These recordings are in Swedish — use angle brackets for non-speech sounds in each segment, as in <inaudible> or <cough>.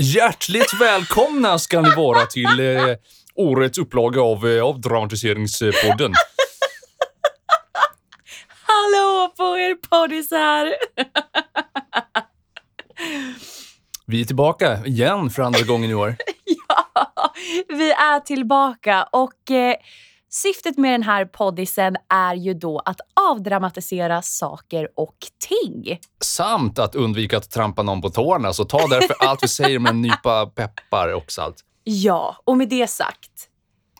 Hjärtligt välkomna ska ni vara till eh, årets upplaga av eh, Avdramatiseringspodden. Hallå på er poddisar! Vi är tillbaka igen för andra gången i år. <laughs> ja, vi är tillbaka och eh, syftet med den här poddisen är ju då att avdramatisera saker och ting. Samt att undvika att trampa någon på tårna, så ta därför allt vi säger med en <laughs> nypa peppar och salt. Ja, och med det sagt,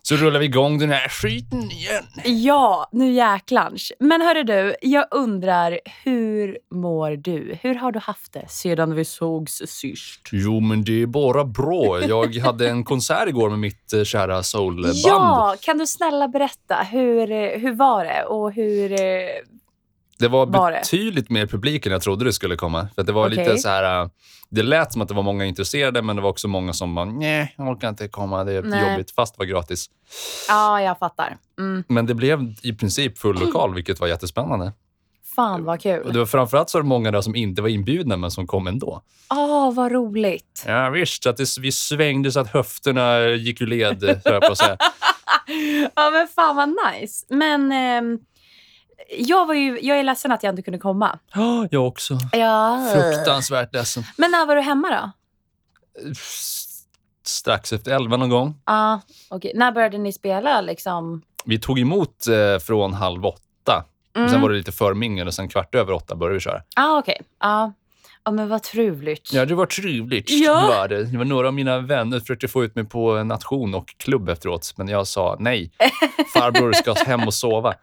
Så rullar vi igång den här skiten igen. ja, nu jäklans. Men hörru du, jag undrar, hur mår du? Hur har du haft det sedan vi sågs sist? Jo, men det är bara bra. Jag hade en konsert igår med mitt eh, kära soulband. Ja, kan du snälla berätta, hur, eh, hur var det och hur... eh, Det var Var det? betydligt mer publik än jag trodde det skulle komma. För det var Okej. lite så här... äh, Det lät som att det var många intresserade, men det var också många som bara nej, jag orkar inte komma, det är Nej. jobbigt, fast det var gratis. Ja, jag fattar. Mm, Men det blev i princip full lokal, vilket var jättespännande. fan vad Och kul. det var framförallt så var det många där som inte var inbjudna, men som kom ändå. Åh, vad roligt. Ja, visst, att det, vi svängde så att höfterna gick ur led, höll jag på att säga. <laughs> Ja, men fan vad nice. Men ehm, jag, var ju, jag är ledsen att jag inte kunde komma. Ja, jag också. Ja. Fruktansvärt ledsen. Men när var du hemma då? Strax efter elva någon gång. Ja, okej. När började ni spela liksom? Vi tog emot eh, från halv åtta. Mm. Sen var det lite förmingel och sen kvart över åtta började vi köra. Ja, okej. Ja. Ja, men vad trevligt. Ja, det var trevligt. Ja. Var det. det var några av mina vänner försökte få ut mig på nation och klubb efteråt, men jag sa nej. <laughs> Farbror ska hem och sova.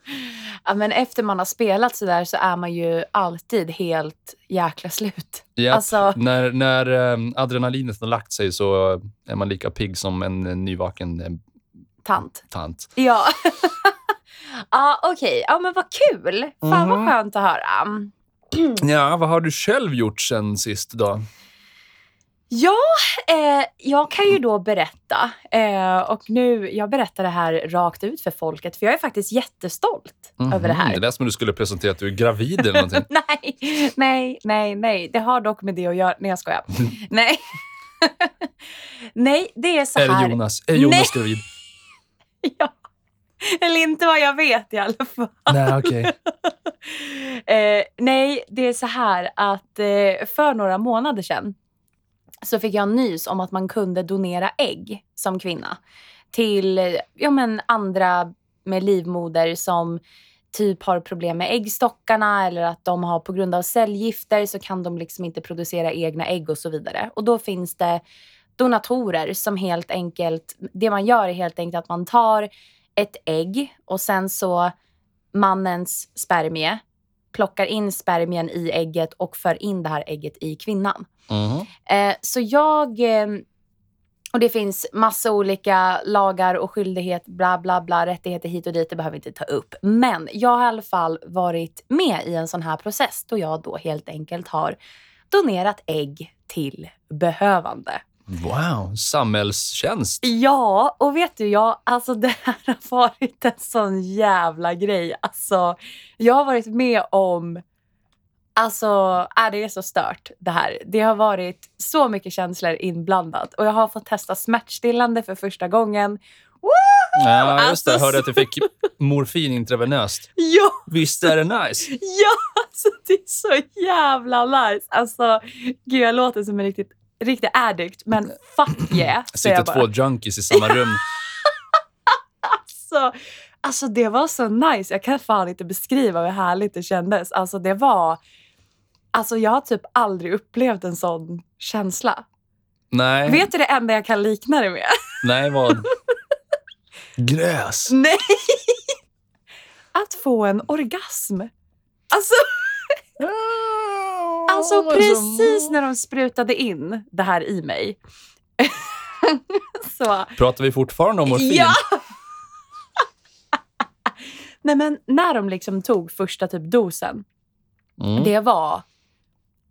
Ja, men efter man har spelat så där så är man ju alltid helt jäkla slut. Japp. Alltså- När, när eh, adrenalinet har lagt sig så är man lika pigg som en, nyvaken eh, Tant. tant. Ja. <laughs> Ja, okej. Ja, men vad kul. Fan vad Mhm. skönt att höra. <clears throat> Ja, vad har du själv gjort sen sist då? Ja, eh, jag kan ju då berätta. Eh, och nu, jag berättar det här rakt ut för folket, för jag är faktiskt jättestolt över det här. Det lät som om du skulle presentera att du är gravid eller någonting. <laughs> nej, nej, nej, nej. Det har dock med det att göra. Nej, jag skojar. <laughs> nej. <laughs> nej, det är så är här. det Jonas? Är Jonas Nej. gravid? Ja. <laughs> Eller inte vad jag vet i alla fall. Nej, okej. <laughs> Eh, nej, det är så här att eh, för några månader sedan så fick jag nys om att man kunde donera ägg som kvinna till ja, men andra med livmoder som typ har problem med äggstockarna eller att de har på grund av cellgifter så kan de liksom inte producera egna ägg och så vidare. Och då finns det donatorer som helt enkelt, det man gör är helt enkelt att man tar ett ägg och sen så mannens spermie plockar in spermien i ägget och för in det här ägget i kvinnan. Eh, så jag... Eh, och det finns massa olika lagar och skyldighet, bla bla bla, rättigheter hit och dit, det behöver vi inte ta upp. Men jag har i alla fall varit med i en sån här process då jag då helt enkelt har donerat ägg till behövande. Wow, samhällstjänst. Ja, och vet du, jag, alltså <laughs> det här har varit en sån jävla grej. Alltså, jag har varit med om... Alltså, äh, det är så stört det här. Det har varit så mycket känslor inblandat och jag har fått testa smärtstillande för första gången. Woo! Ja, just det. Jag Alltså, hörde att du fick <laughs> morfin intravenöst. Ja, Visst är det nice? ja, alltså det är så jävla nice. Alltså, gud jag låter som en riktigt, riktig addict, men fuck yeah. <clears throat> Sitter två junkies i samma rum. <laughs> Alltså, alltså det var så nice. Jag kan fan inte beskriva hur härligt det kändes. Alltså det var... Alltså jag har typ aldrig upplevt en sån känsla. Nej, Vet du det enda jag kan likna det med? <laughs> nej vad? Gräs. <laughs> Nej! Att få en orgasm. Alltså, alltså precis när de sprutade in det här i mig. <laughs> så Pratar vi fortfarande om morfin? Ja! <laughs> Nej men när de liksom tog första typ dosen, Mm. det var,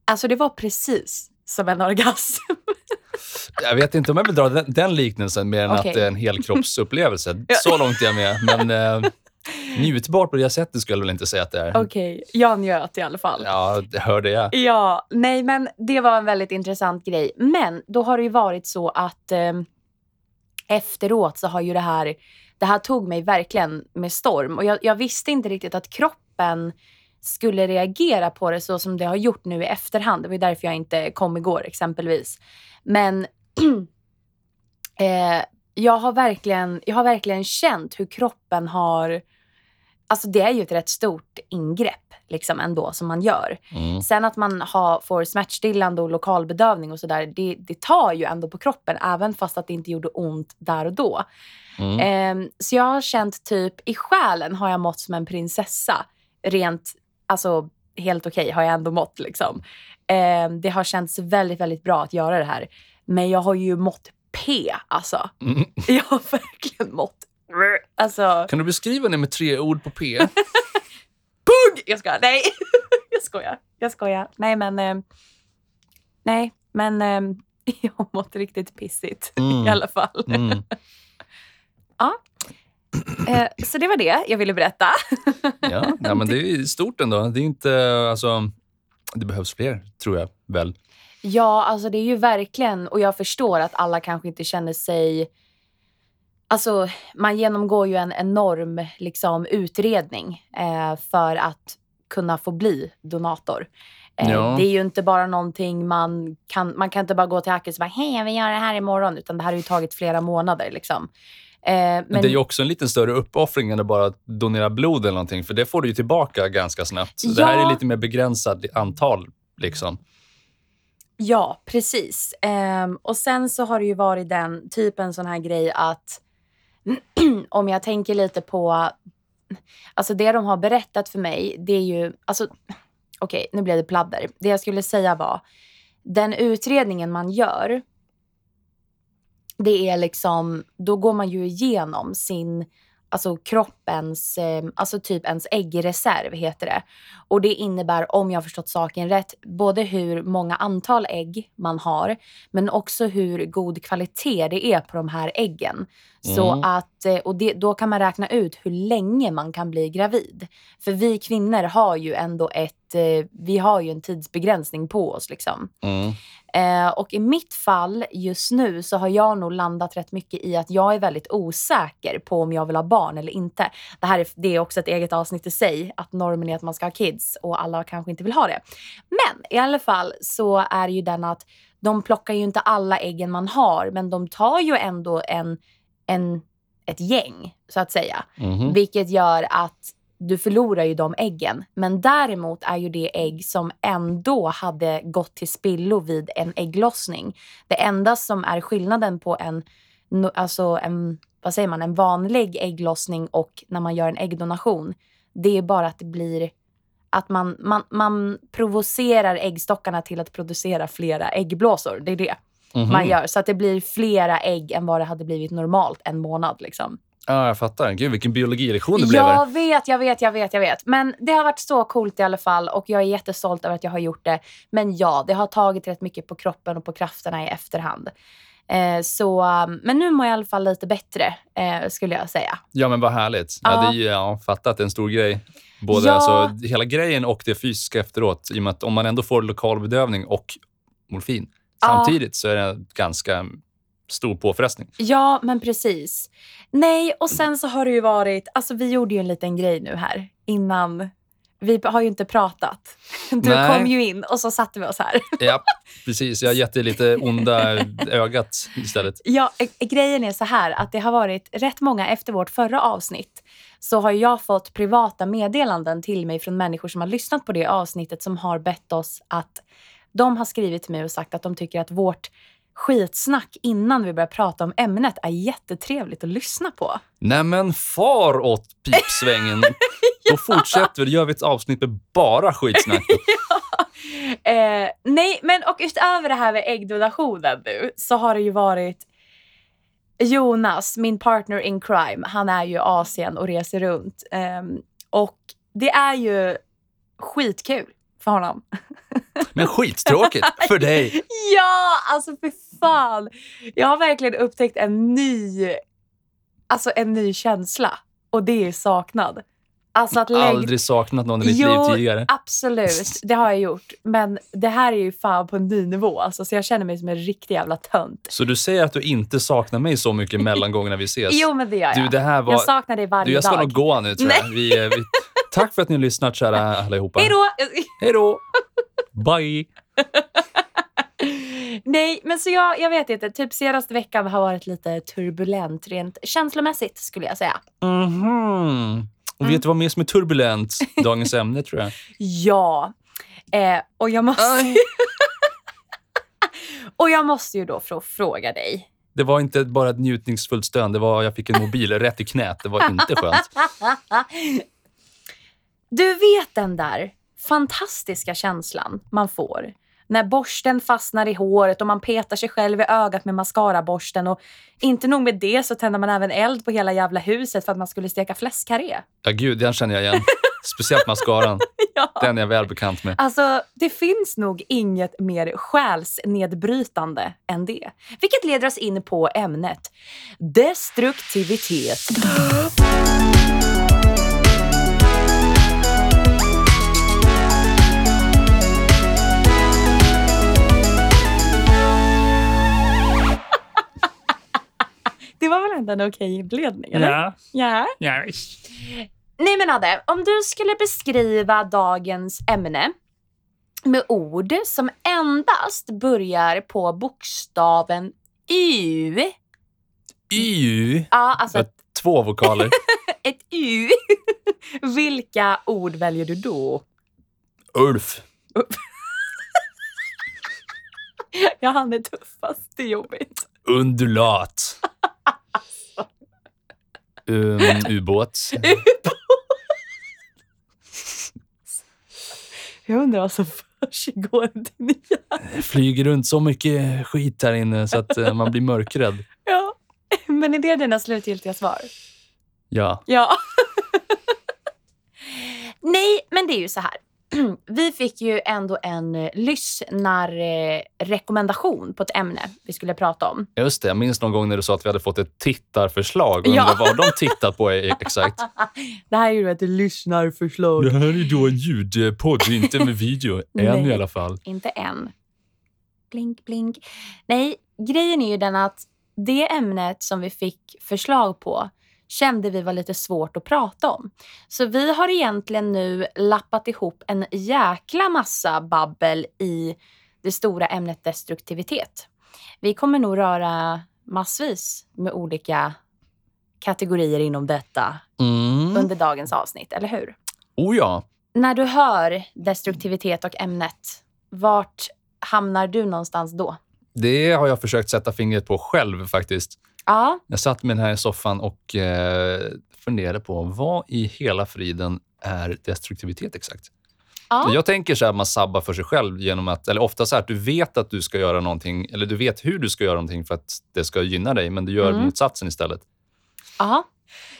alltså det var precis som en orgasm. <laughs> Jag vet inte om jag vill dra den, den liknelsen mer än Okej. att det är en helkroppsupplevelse. Så långt är jag med. Men eh, Njutbart på det sättet skulle jag väl inte säga att det är. Okej, jag njöt i alla fall. Ja, det hörde jag. Ja, nej men det var en väldigt intressant grej. Men då har det ju varit så att eh, efteråt så har ju det här, det här tog mig verkligen med storm. Och jag, jag visste inte riktigt att kroppen skulle reagera på det så som det har gjort nu i efterhand. Det var ju därför jag inte kom igår exempelvis. Men <clears throat> eh, jag, har verkligen, jag har verkligen känt hur kroppen har... Alltså det är ju ett rätt stort ingrepp liksom ändå som man gör. Mm. Sen att man har, får smärtstillande och lokalbedövning och sådär, det, det tar ju ändå på kroppen även fast att det inte gjorde ont där och då. Mm. Ehm, så jag har känt typ, i själen har jag mått som en prinsessa. Rent, alltså helt okej har jag ändå mått liksom. Ehm, det har känts väldigt, väldigt bra att göra det här. Men jag har ju mått P alltså. Mm. Jag har verkligen mått... Alltså, Kan du beskriva det med tre ord på P? <laughs> pugg! Jag skojar. Nej, <laughs> jag skojar. Jag skojar. Nej, men... Eh, nej, men eh, <laughs> jag har mått riktigt pissigt Mm. i alla fall. Mm. Eh, så det var det jag ville berätta. Ja, ja, men det är stort ändå. Det är inte, alltså, det behövs fler, tror jag väl. Ja, alltså det är ju verkligen, och jag förstår att alla kanske inte känner sig... Alltså, man genomgår ju en enorm liksom, utredning eh, för att kunna få bli donator. Eh, Ja. Det är ju inte bara någonting man kan... Man kan inte bara gå till Akis och bara hej, jag vill göra det här imorgon. Utan det här har ju tagit flera månader. Liksom. Eh, men, Men det är ju också en lite större uppoffring än att bara donera blod eller någonting, för det får du ju tillbaka ganska snabbt. Så Det här Ja. är lite mer begränsat antal. Liksom. Ja, precis. Ehm, och sen så har det ju varit den typen sån här grej att <clears throat> om jag tänker lite på, alltså det de har berättat för mig, det är ju, alltså okej, nu blev det pladder. Det jag skulle säga var, den utredningen man gör, det är liksom, då går man ju igenom sin, alltså kroppens, eh, alltså typ ens äggreserv heter det. Och det innebär, om jag har förstått saken rätt, både hur många antal ägg man har, men också hur god kvalitet det är på de här äggen. Så Mm. att, eh, och det, då kan man räkna ut hur länge man kan bli gravid. För vi kvinnor har ju ändå ett, eh, vi har ju en tidsbegränsning på oss liksom. Mm. Eh, och i mitt fall just nu så har jag nog landat rätt mycket i att jag är väldigt osäker på om jag vill ha barn eller inte. Det här är, det är också ett eget avsnitt i sig, att normen är att man ska ha kids och alla kanske inte vill ha det. Men i alla fall så är ju den att de plockar ju inte alla äggen man har, men de tar ju ändå en, en, ett gäng, så att säga. Mhm. Vilket gör att du förlorar ju de äggen. Men däremot är ju det ägg som ändå hade gått till spillo vid en ägglossning. Det enda som är skillnaden på en, alltså en, vad säger man, en vanlig ägglossning och när man gör en äggdonation, det är bara att det blir att man, man, man provocerar äggstockarna till att producera flera äggblåsor. Det är det Mhm. man gör. Så att det blir flera ägg än vad det hade blivit normalt en månad. Liksom. Ja, jag fattar. Gud, vilken biologilektion det blev. Jag vet, jag vet, jag vet, jag vet. Men det har varit så coolt i alla fall och jag är jättestolt över att jag har gjort det. Men ja, det har tagit rätt mycket på kroppen och på krafterna i efterhand. Eh, så, um, men nu mår jag i alla fall lite bättre, eh, skulle jag säga. Ja, men vad härligt. Ja. Ja. det är, ja, fatta att det är en stor grej. Både Ja. alltså, hela grejen och det fysiska efteråt. I och med att om man ändå får lokal bedövning och morfin Ja. samtidigt så är det ganska stor påfrestning. Ja, men precis. Nej, och sen så har det ju varit... Alltså vi gjorde ju en liten grej nu här innan. Vi har ju inte pratat. <laughs> Du Nej. kom ju in och så satte vi oss här. Ja, <laughs> precis. Jag har gett dig lite onda ögat istället. Ja, eh, grejen är så här att det har varit rätt många efter vårt förra avsnitt så har jag fått privata meddelanden till mig från människor som har lyssnat på det avsnittet som har bett oss att de har skrivit till mig och sagt att de tycker att vårt skitsnack innan vi börjar prata om ämnet är jättetrevligt att lyssna på. Nämen far åt pipsvängen. <laughs> Då fortsätter vi. Då gör vi ett avsnitt med bara skitsnack. <laughs> Eh, nej, men och utöver det här med äggdonationen nu så har det ju varit Jonas, min partner in crime. Han är ju i Asien och reser runt. Ehm, och det är ju skitkul för honom. Men skittråkigt för dig. <laughs> Ja, alltså för fan. Jag har verkligen upptäckt en ny, alltså en ny känsla och det är saknad. Alltså att lägg... Aldrig saknat någon i ditt Jo, liv tidigare. Absolut, <laughs> det har jag gjort. Men det här är ju fan på en ny nivå. Alltså, så jag känner mig som en riktig jävla tönt. Så du säger att du inte saknar mig så mycket <laughs> mellan gångerna vi ses? Jo, men det gör jag. Du, det här var... Jag saknar dig varje Du, jag ska dag. nog gå nu tror jag. Vi, eh, vi... Tack för att ni har lyssnat kära allihopa. Hej då! Hej då! Bye! <laughs> Nej, men så jag, jag vet inte. Typ senaste veckan har varit lite turbulent rent känslomässigt skulle jag säga. Mhm. Och Mm. vet du vad mer som är turbulent? Dagens <laughs> ämne tror jag. Ja. Eh, och jag måste... <laughs> och jag måste ju då få fråga dig. Det var inte bara ett njutningsfullt stön, det var jag fick en mobil rätt i knät. Det var inte skönt. Du vet den där fantastiska känslan man får när borsten fastnar i håret och man petar sig själv i ögat med mascaraborsten och inte nog med det så tänder man även eld på hela jävla huset för att man skulle steka fläskkarré. Ja, gud, den känner jag igen. Speciellt mascaran. <laughs> Ja. Den är jag väl bekant med. Alltså, det finns nog inget mer själsnedbrytande än det. Vilket leder oss in på ämnet destruktivitet. Det var väl ändå en okej inledning? Eller? Ja, ja. ja. Nej men Adde, om du skulle beskriva dagens ämne med ord som endast börjar på bokstaven U. Y. Ja, alltså ett, Två vokaler. <laughs> ett U. <laughs> Vilka ord väljer du då? Ulf. <laughs> Ja, han är tuffast. Det är jobbigt. Undulat. Um, <laughs> ubåt. Jag undrar vad som försiggår i din hjärna. Flyger runt så mycket skit här inne så att eh, man blir mörkrädd. Ja. Men är det dina slutgiltiga svar? Ja. Ja. <laughs> Nej, men det är ju så här. <clears throat> Vi fick ju ändå en eh, lyssnarrekommendation på ett ämne vi skulle prata om. Just det, jag minns någon gång när du sa att vi hade fått ett tittarförslag. Ja. undrar vad de tittat på exakt. <laughs> Det här är ju ett lyssnarförslag. här är då en ljudpodd, inte med video. <laughs> En Nej. i alla fall. Inte än. Blink, blink. Nej, grejen är ju den att det ämnet som vi fick förslag på kände vi var lite svårt att prata om. Så vi har egentligen nu lappat ihop en jäkla massa babbel i det stora ämnet destruktivitet. Vi kommer nog röra massvis med olika kategorier inom detta Mm. under dagens avsnitt, eller hur? Oh ja. När du hör destruktivitet och ämnet, vart hamnar du någonstans då? Det har jag försökt sätta fingret på själv faktiskt. Ja, Jag satt med den här i soffan och eh, funderade på vad i hela friden är destruktivitet exakt? ja. Jag tänker så här att man sabbar för sig själv genom att, eller ofta så här att du vet att du ska göra någonting, eller du vet hur du ska göra någonting för att det ska gynna dig, men du gör Mm. motsatsen istället. ja.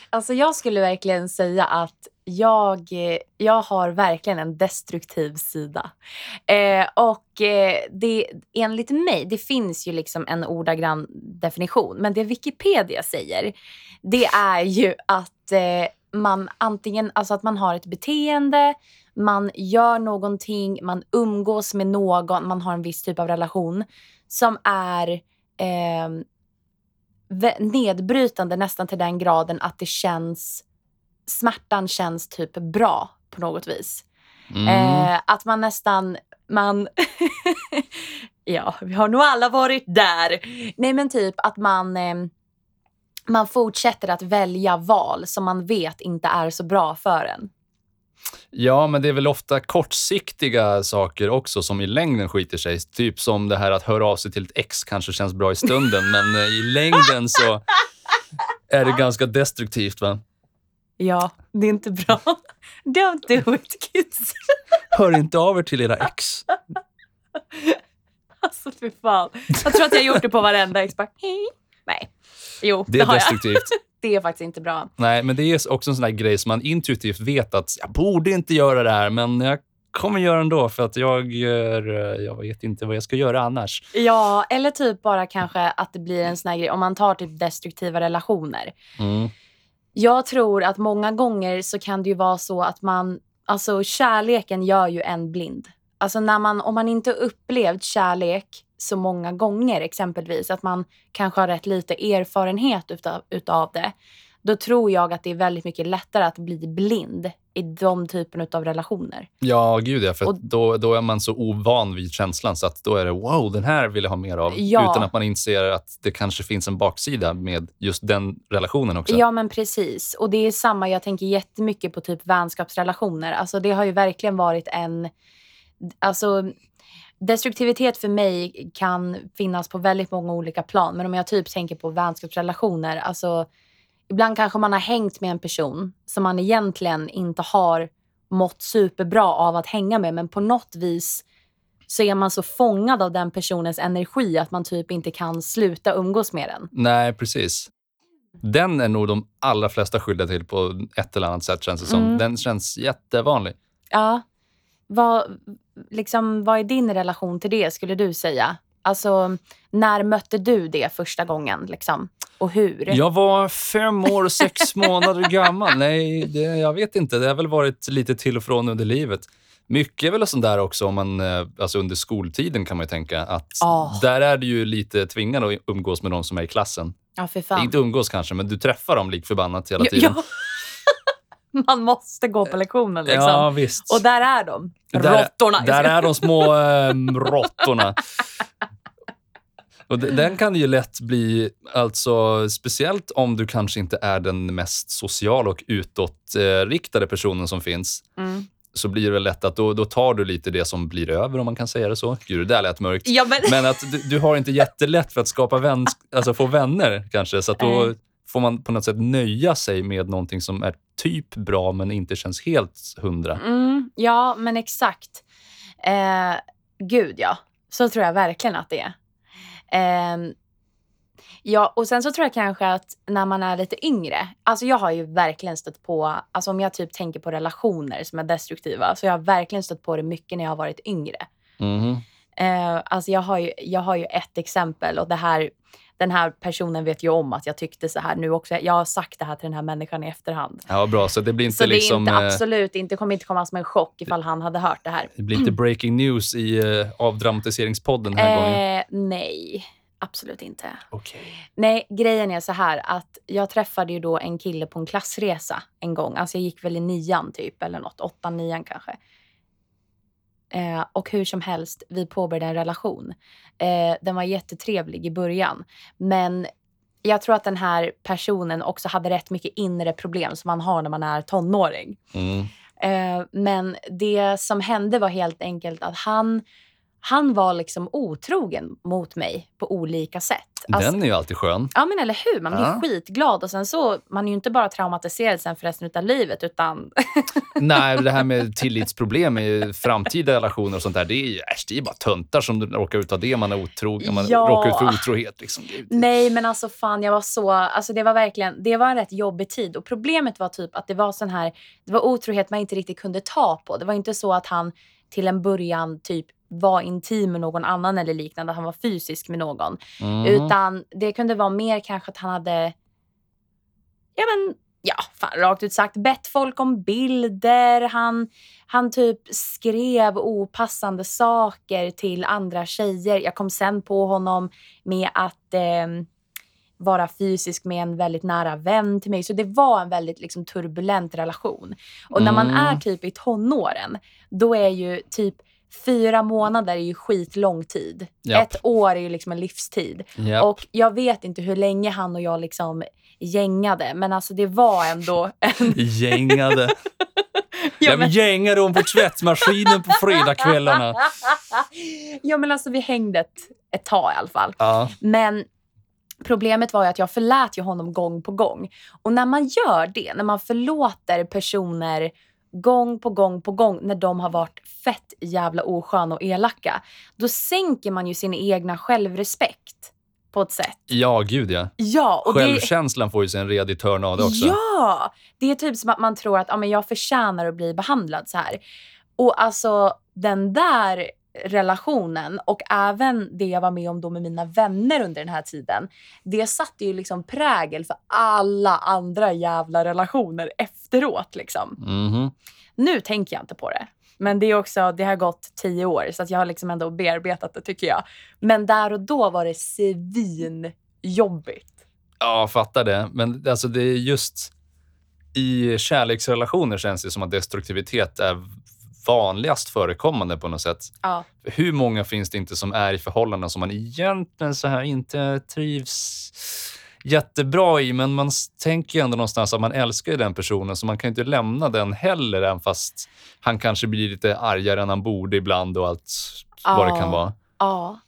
Alltså jag skulle verkligen säga att jag, jag har verkligen en destruktiv sida. Eh, och eh, det, enligt mig, det finns ju liksom en ordagrann definition, men det Wikipedia säger, det är ju att eh, man antingen, alltså att man har ett beteende, man gör någonting, man umgås med någon, man har en viss typ av relation som är eh, nedbrytande nästan till den graden att det känns, smärtan känns typ bra på något vis. Mm. Eh, att man nästan, man, <laughs> ja, vi har nog alla varit där. Nej men typ att man, eh, man fortsätter att välja val som man vet inte är så bra för en. Ja, men det är väl ofta kortsiktiga saker också som i längden skiter sig. Typ som det här att höra av sig till ett ex kanske känns bra i stunden, men eh, i längden så <laughs> är det ganska destruktivt. va? Ja, det är inte bra. <laughs> Don't do it kids. Hör inte av er till era ex. <laughs> Alltså fy fan. Jag tror att jag har gjort det på varenda ex. Bara, hej. Nej. Jo, Det det, är har jag. destruktivt. <laughs> Det är faktiskt inte bra. Nej, men det är också en sån där grej som man intuitivt vet att jag borde inte göra det här, men jag kommer göra ändå för att jag, gör, eh, jag vet inte vad jag ska göra annars. Ja, eller typ bara kanske att det blir en sån här grej. Om man tar typ destruktiva relationer. Mm. Jag tror att många gånger så kan det ju vara så att man, alltså kärleken gör ju en blind. Alltså när man, om man inte upplevt kärlek så många gånger exempelvis, att man kanske har rätt lite erfarenhet utav, utav det, då tror jag att det är väldigt mycket lättare att bli blind i de typen av relationer. Ja, gud ja. För Och- då, då är man så ovan vid känslan så att då är det wow, den här vill jag ha mer av. Ja. Utan att man inser att det kanske finns en baksida med just den relationen också. Ja, men precis. Och det är samma, jag tänker jättemycket på typ vänskapsrelationer. Alltså det har ju verkligen varit en... Alltså, destruktivitet för mig kan finnas på väldigt många olika plan. Men om jag typ tänker på vänskapsrelationer, alltså ibland kanske man har hängt med en person som man egentligen inte har mått superbra av att hänga med, men på något vis så är man så fångad av den personens energi att man typ inte kan sluta umgås med den. Nej, precis. Den är nog de allra flesta skyldiga till på ett eller annat sätt, känns det som. Mm. Den känns jättevanlig. Ja. Vad, liksom, vad är din relation till det, skulle du säga? Alltså, när mötte du det första gången? Liksom? Och hur? Jag var fem år och sex <laughs> månader gammal. Nej, det, jag vet inte. Det har väl varit lite till och från under livet. Mycket är väl sånt där också om man, eh, alltså under skoltiden kan man ju tänka att Ah. där är du ju lite tvingad att umgås med de som är i klassen. Ja, för fan. Inte umgås kanske, men du träffar dem lik förbannat hela tiden. Ja. <laughs> Man måste gå på lektionen liksom. Ja, visst. Och där är de. Där- Råttorna. Där är de små äh, råttorna. <laughs> Och de- den kan ju lätt bli, alltså speciellt om du kanske inte är den mest sociala och utåtriktade personen som finns, Mm. så blir det väl lätt att då, då tar du lite det som blir över, om man kan säga det så. Gud, det där lät mörkt. Ja, men... Men att du, du har inte jättelätt för att skapa vän, alltså få vänner kanske, så då får man på något sätt nöja sig med någonting som är typ bra men inte känns helt hundra. Mm, ja, men exakt. Eh, gud, ja. Så tror jag verkligen att det är. Ehm, ja, och sen så tror jag kanske att när man är lite yngre. Alltså jag har ju verkligen stött på, alltså om jag typ tänker på relationer som är destruktiva, så jag har verkligen stött på det mycket när jag har varit yngre. Mhm. Eh, alltså jag har, ju, jag har ju ett exempel och det här, den här personen vet ju om att jag tyckte så här nu också. Jag har sagt det här till den här människan i efterhand. Ja, bra. Så det blir inte så det är liksom... inte, eh, absolut inte, kommer inte komma som en chock ifall han hade hört det här. Det blir inte breaking news i uh, avdramatiseringspodden den här gången. Eh, nej, absolut inte. Okej. Nej, grejen är så här att jag träffade ju då en kille på en klassresa en gång. Alltså jag gick väl i nian typ eller något, åttan, nian kanske. Eh, och hur som helst, vi påbörjade en relation. Eh, den var jättetrevlig i början. Men jag tror att den här personen också hade rätt mycket inre problem som man har när man är tonåring. Mm. Eh, men det som hände var helt enkelt att han, han var liksom otrogen mot mig på olika sätt. Alltså, Den är ju alltid skön. Ja men eller hur, man blir Ja. skitglad och sen så, man är ju inte bara traumatiserad sen för resten av livet utan <laughs> Nej, det här med <laughs> tillitsproblem i framtida relationer och sånt där, det är ju äsch, det är bara töntar som råkar ut av det. Man är otrogen, man Ja. råkar ut för otrohet. Liksom. Gud. nej men alltså fan jag var så, alltså det var verkligen, det var en rätt jobbig tid och problemet var typ att det var sån här, det var otrohet man inte riktigt kunde ta på. Det var inte så att han till en början typ var intim med någon annan eller liknande, att han var fysisk med någon. Mm. Utan det kunde vara mer kanske att han hade, ja men, ja, fan, rakt ut sagt, bett folk om bilder. Han, han typ skrev opassande saker till andra tjejer. Jag kom sen på honom med att eh, vara fysisk med en väldigt nära vän till mig. Så det var en väldigt liksom, turbulent relation. Och när man Mm. är typ i tonåren, då är ju typ fyra månader är ju skitlång tid. Japp. Ett år är ju liksom en livstid. Japp. Och jag vet inte hur länge han och jag liksom gängade, men alltså det var ändå en... <laughs> Gängade. <laughs> Ja, men- gängade hon på tvättmaskinen på fredagskvällarna. <laughs> ja men alltså vi hängde ett, ett tag i alla fall. Ja. Men problemet var ju att jag förlät ju honom gång på gång. Och när man gör det, när man förlåter personer gång på gång på gång när de har varit fett jävla osköna och elaka, då sänker man ju sin egna självrespekt på ett sätt. ja, gud ja. Ja, och det, Självkänslan får ju sig en redig törn av det också. Ja! Det är typ som att man tror att ja, men jag förtjänar att bli behandlad så här. Och alltså den där relationen och även det jag var med om då med mina vänner under den här tiden. Det satte ju liksom prägel för alla andra jävla relationer efteråt. Liksom. Mhm. Nu tänker jag inte på det. Men det, är också, det har gått tio år så att jag har liksom ändå bearbetat det tycker jag. Men där och då var det svinjobbigt. Ja, fattar det. Men alltså, det är just i kärleksrelationer känns det som att destruktivitet är vanligast förekommande på något sätt. Ja. Hur många finns det inte som är i förhållanden som man egentligen så här inte trivs jättebra i, men man tänker ju ändå någonstans att man älskar ju den personen, så man kan ju inte lämna den heller, även fast han kanske blir lite argare än han borde ibland och allt vad det kan Ja. vara. Ja.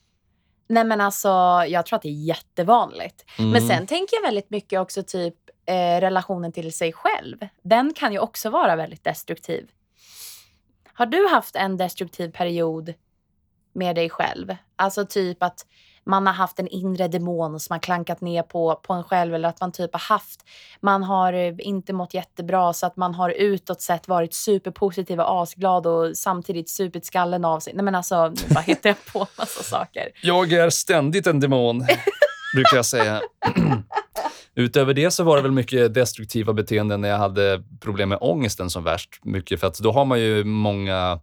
Nej men alltså, jag tror att det är jättevanligt. Mm. Men sen tänker jag väldigt mycket också typ eh, relationen till sig själv. Den kan ju också vara väldigt destruktiv. Har du haft en destruktiv period med dig själv? Alltså typ att man har haft en inre demon som har klankat ner på, på en själv eller att man typ har haft, man har eh, inte mått jättebra så att man har utåt sett varit superpositiv och asglad och samtidigt supit skallen av sig. Nej men alltså, nu bara hittar jag på massa saker. <laughs> Jag är ständigt en demon, brukar jag säga. <clears throat> Utöver det så var det väl mycket destruktiva beteenden när jag hade problem med ångesten som värst. Mycket för att då har man ju många,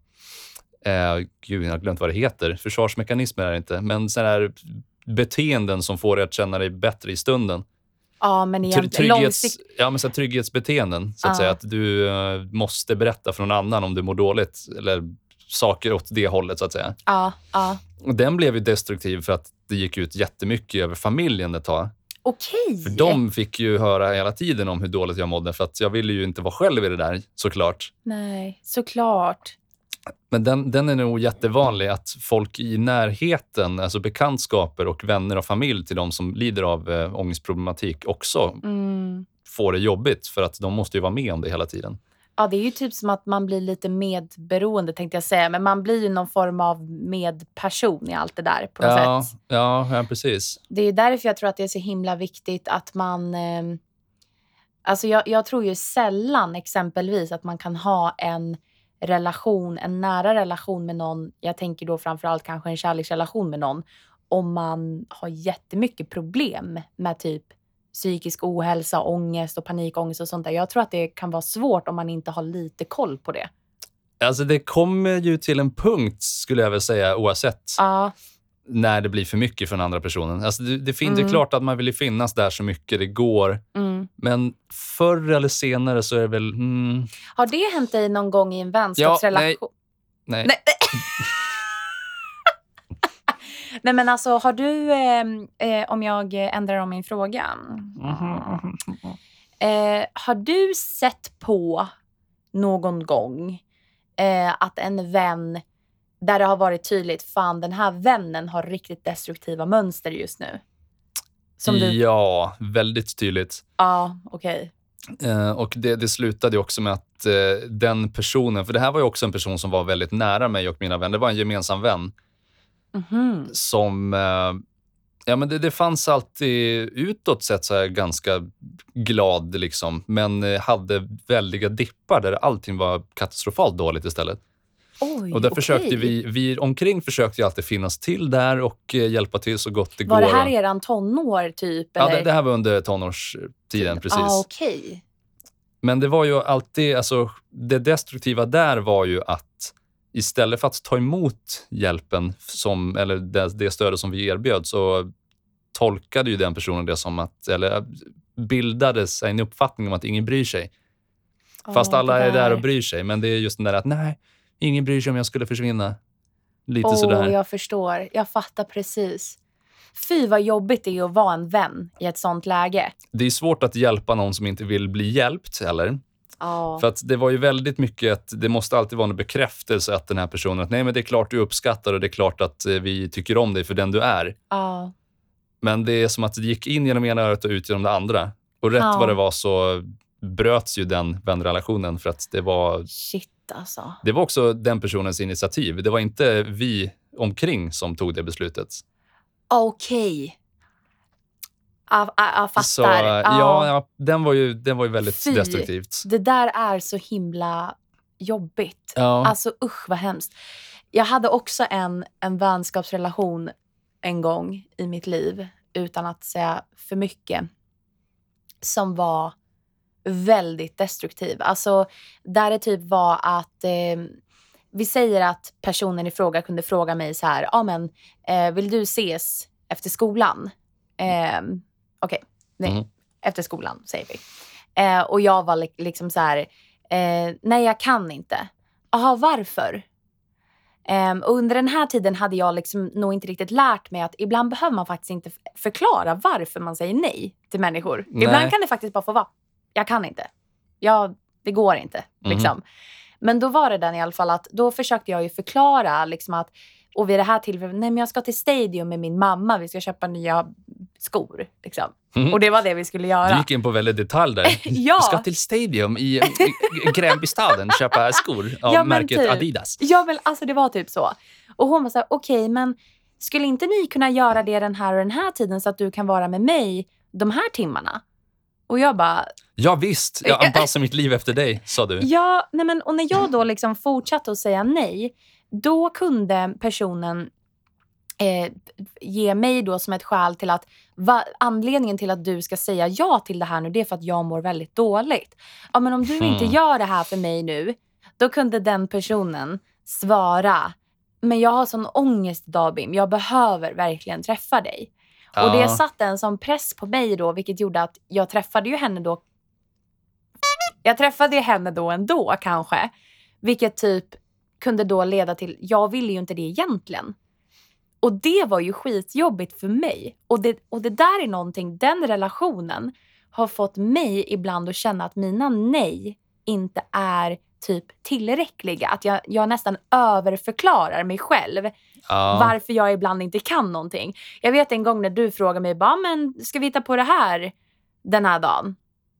eh, gud jag har glömt vad det heter, försvarsmekanismer är det inte, men sådana här beteenden som får dig att känna dig bättre i stunden. Ja men egentligen trygghets, långsiktigt. ja, men så här, trygghetsbeteenden, så att Ja. säga. Att du eh, måste berätta för någon annan om du mår dåligt, eller saker åt det hållet, så att säga. Ja, ja. Och den blev ju destruktiv för att det gick ut jättemycket över familjen ett tag. Okej. För de fick ju höra hela tiden om hur dåligt jag mådde, för att jag ville ju inte vara själv i det där, såklart. Nej, såklart. Men den, den är nog jättevanlig, att folk i närheten, alltså bekantskaper och vänner och familj till de som lider av äh, ångestproblematik också Mm. får det jobbigt, för att de måste ju vara med om det hela tiden. Ja, det är ju typ som att man blir lite medberoende tänkte jag säga. Men man blir ju någon form av medperson i allt det där på något Ja, sätt. ja, ja, precis. Det är därför jag tror att det är så himla viktigt att man... Eh, alltså jag, jag tror ju sällan exempelvis att man kan ha en relation, en nära relation med någon. Jag tänker då framförallt kanske en kärleksrelation med någon. Om man har jättemycket problem med typ psykisk ohälsa, ångest och panikångest och sånt där. Jag tror att det kan vara svårt om man inte har lite koll på det. Alltså det kommer ju till en punkt, skulle jag väl säga, oavsett Ja, när det blir för mycket för den andra personen. Alltså det, det, finns, det är Mm. klart att man vill finnas där så mycket det går, mm. men förr eller senare så är det väl... Mm, Har det hänt dig någon gång i en vänskapsrelation? nej. Nej. Nej <laughs> men alltså har du, eh, eh, om jag ändrar om min fråga. Eh, har du sett på någon gång eh, att en vän där det har varit tydligt, fan den här vännen har riktigt destruktiva mönster just nu? Som du, Ja, väldigt tydligt. ja okej. Eh, och det, det slutade också med att eh, den personen, för det här var ju också en person som var väldigt nära mig och mina vänner. Det var en gemensam vän Mhm. som... Eh, ja, men det, det fanns alltid utåt sett så ganska glad, liksom, men eh, hade väldiga dippar där allting var katastrofalt dåligt istället. Oj, Och där okej. försökte vi, vi omkring försökte ju alltid finnas till där och eh, hjälpa till så gott det Var går. det här eran tonår typ? ja, det, det här var under tonårstiden, precis. Ah, okej. Men det var ju alltid, alltså det destruktiva där var ju att istället för att ta emot hjälpen, som, eller det, det stödet som vi erbjöd, så tolkade ju den personen det som att, eller bildade sig en uppfattning om att ingen bryr sig. Fast Ja, alla det är där och bryr sig. Men det är just den där att nej, ingen bryr sig om jag skulle försvinna. Lite Åh, sådär. jag förstår. Jag fattar precis. Fy vad jobbigt det är att vara en vän i ett sånt läge. Det är svårt att hjälpa någon som inte vill bli hjälpt heller. Ja. För att det var ju väldigt mycket att det måste alltid vara en bekräftelse att den här personen, att nej men det är klart du uppskattar och det är klart att eh, vi tycker om dig för den du är. ja. Men det är som att det gick in genom ena örat och ut genom det andra. Och rätt Ja. vad det var så bröts ju den vänrelationen för att det var, Shit alltså. det var också den personens initiativ. Det var inte vi omkring som tog det beslutet. Okej. Jag, jag, jag fattar. Så ja, ja, den, var ju, den var ju väldigt Fy. destruktivt. Det där är så himla jobbigt. Ja. Alltså usch vad hemskt. jag hade också en, en vänskapsrelation en gång i mitt liv, utan att säga för mycket, som var väldigt destruktiv. Alltså, där det typ var att eh, vi säger att personen i fråga kunde fråga mig så här, ah, men eh, vill du ses efter skolan? Eh, Okej, okay. mm. efter skolan säger vi. Eh, och jag var li liksom så här, eh, nej jag kan inte. Jaha, varför? Um, och under den här tiden hade jag liksom nog inte riktigt lärt mig att ibland behöver man faktiskt inte förklara varför man säger nej till människor. Nej. Ibland kan det faktiskt bara få vara, jag kan inte. Jag, det går inte. Mm. Liksom. Men då var det den i alla fall att då försökte jag ju förklara liksom att och vid det här tillfället, nej men jag ska till Stadium med min mamma, vi ska köpa nya skor. Liksom. Mm. Och det var det vi skulle göra. Du gick in på väldigt detalj där. <laughs> ja. Vi ska till Stadium i, i Gränbystaden köpa skor av ja, märket typ. Adidas. Ja, men alltså det var typ så. Och hon var så här, okej, okay, men skulle inte ni kunna göra det den här och den här tiden så att du kan vara med mig de här timmarna? Och jag bara... Ja visst, jag anpassar mitt liv efter dig, sa du. <laughs> Ja, nej men, och när jag då liksom fortsatte att säga nej, då kunde personen eh, ge mig då som ett skäl till att va, anledningen till att du ska säga ja till det här nu det är för att jag mår väldigt dåligt. Ja men om du mm. inte gör det här för mig nu, då kunde den personen svara men jag har sån ångest Dabim, jag behöver verkligen träffa dig. Ja. Och det satte en sån press på mig då vilket gjorde att jag träffade ju henne då jag träffade henne då ändå kanske. Vilket typ kunde då leda till, jag ville ju inte det egentligen. Och det var ju skitjobbigt för mig. Och det, och det där är någonting, den relationen har fått mig ibland att känna att mina nej inte är typ tillräckliga. Att jag, jag nästan överförklarar mig själv. Ja. Varför jag ibland inte kan någonting. Jag vet en gång när du frågade mig, bara, men ska vi hitta på det här den här dagen?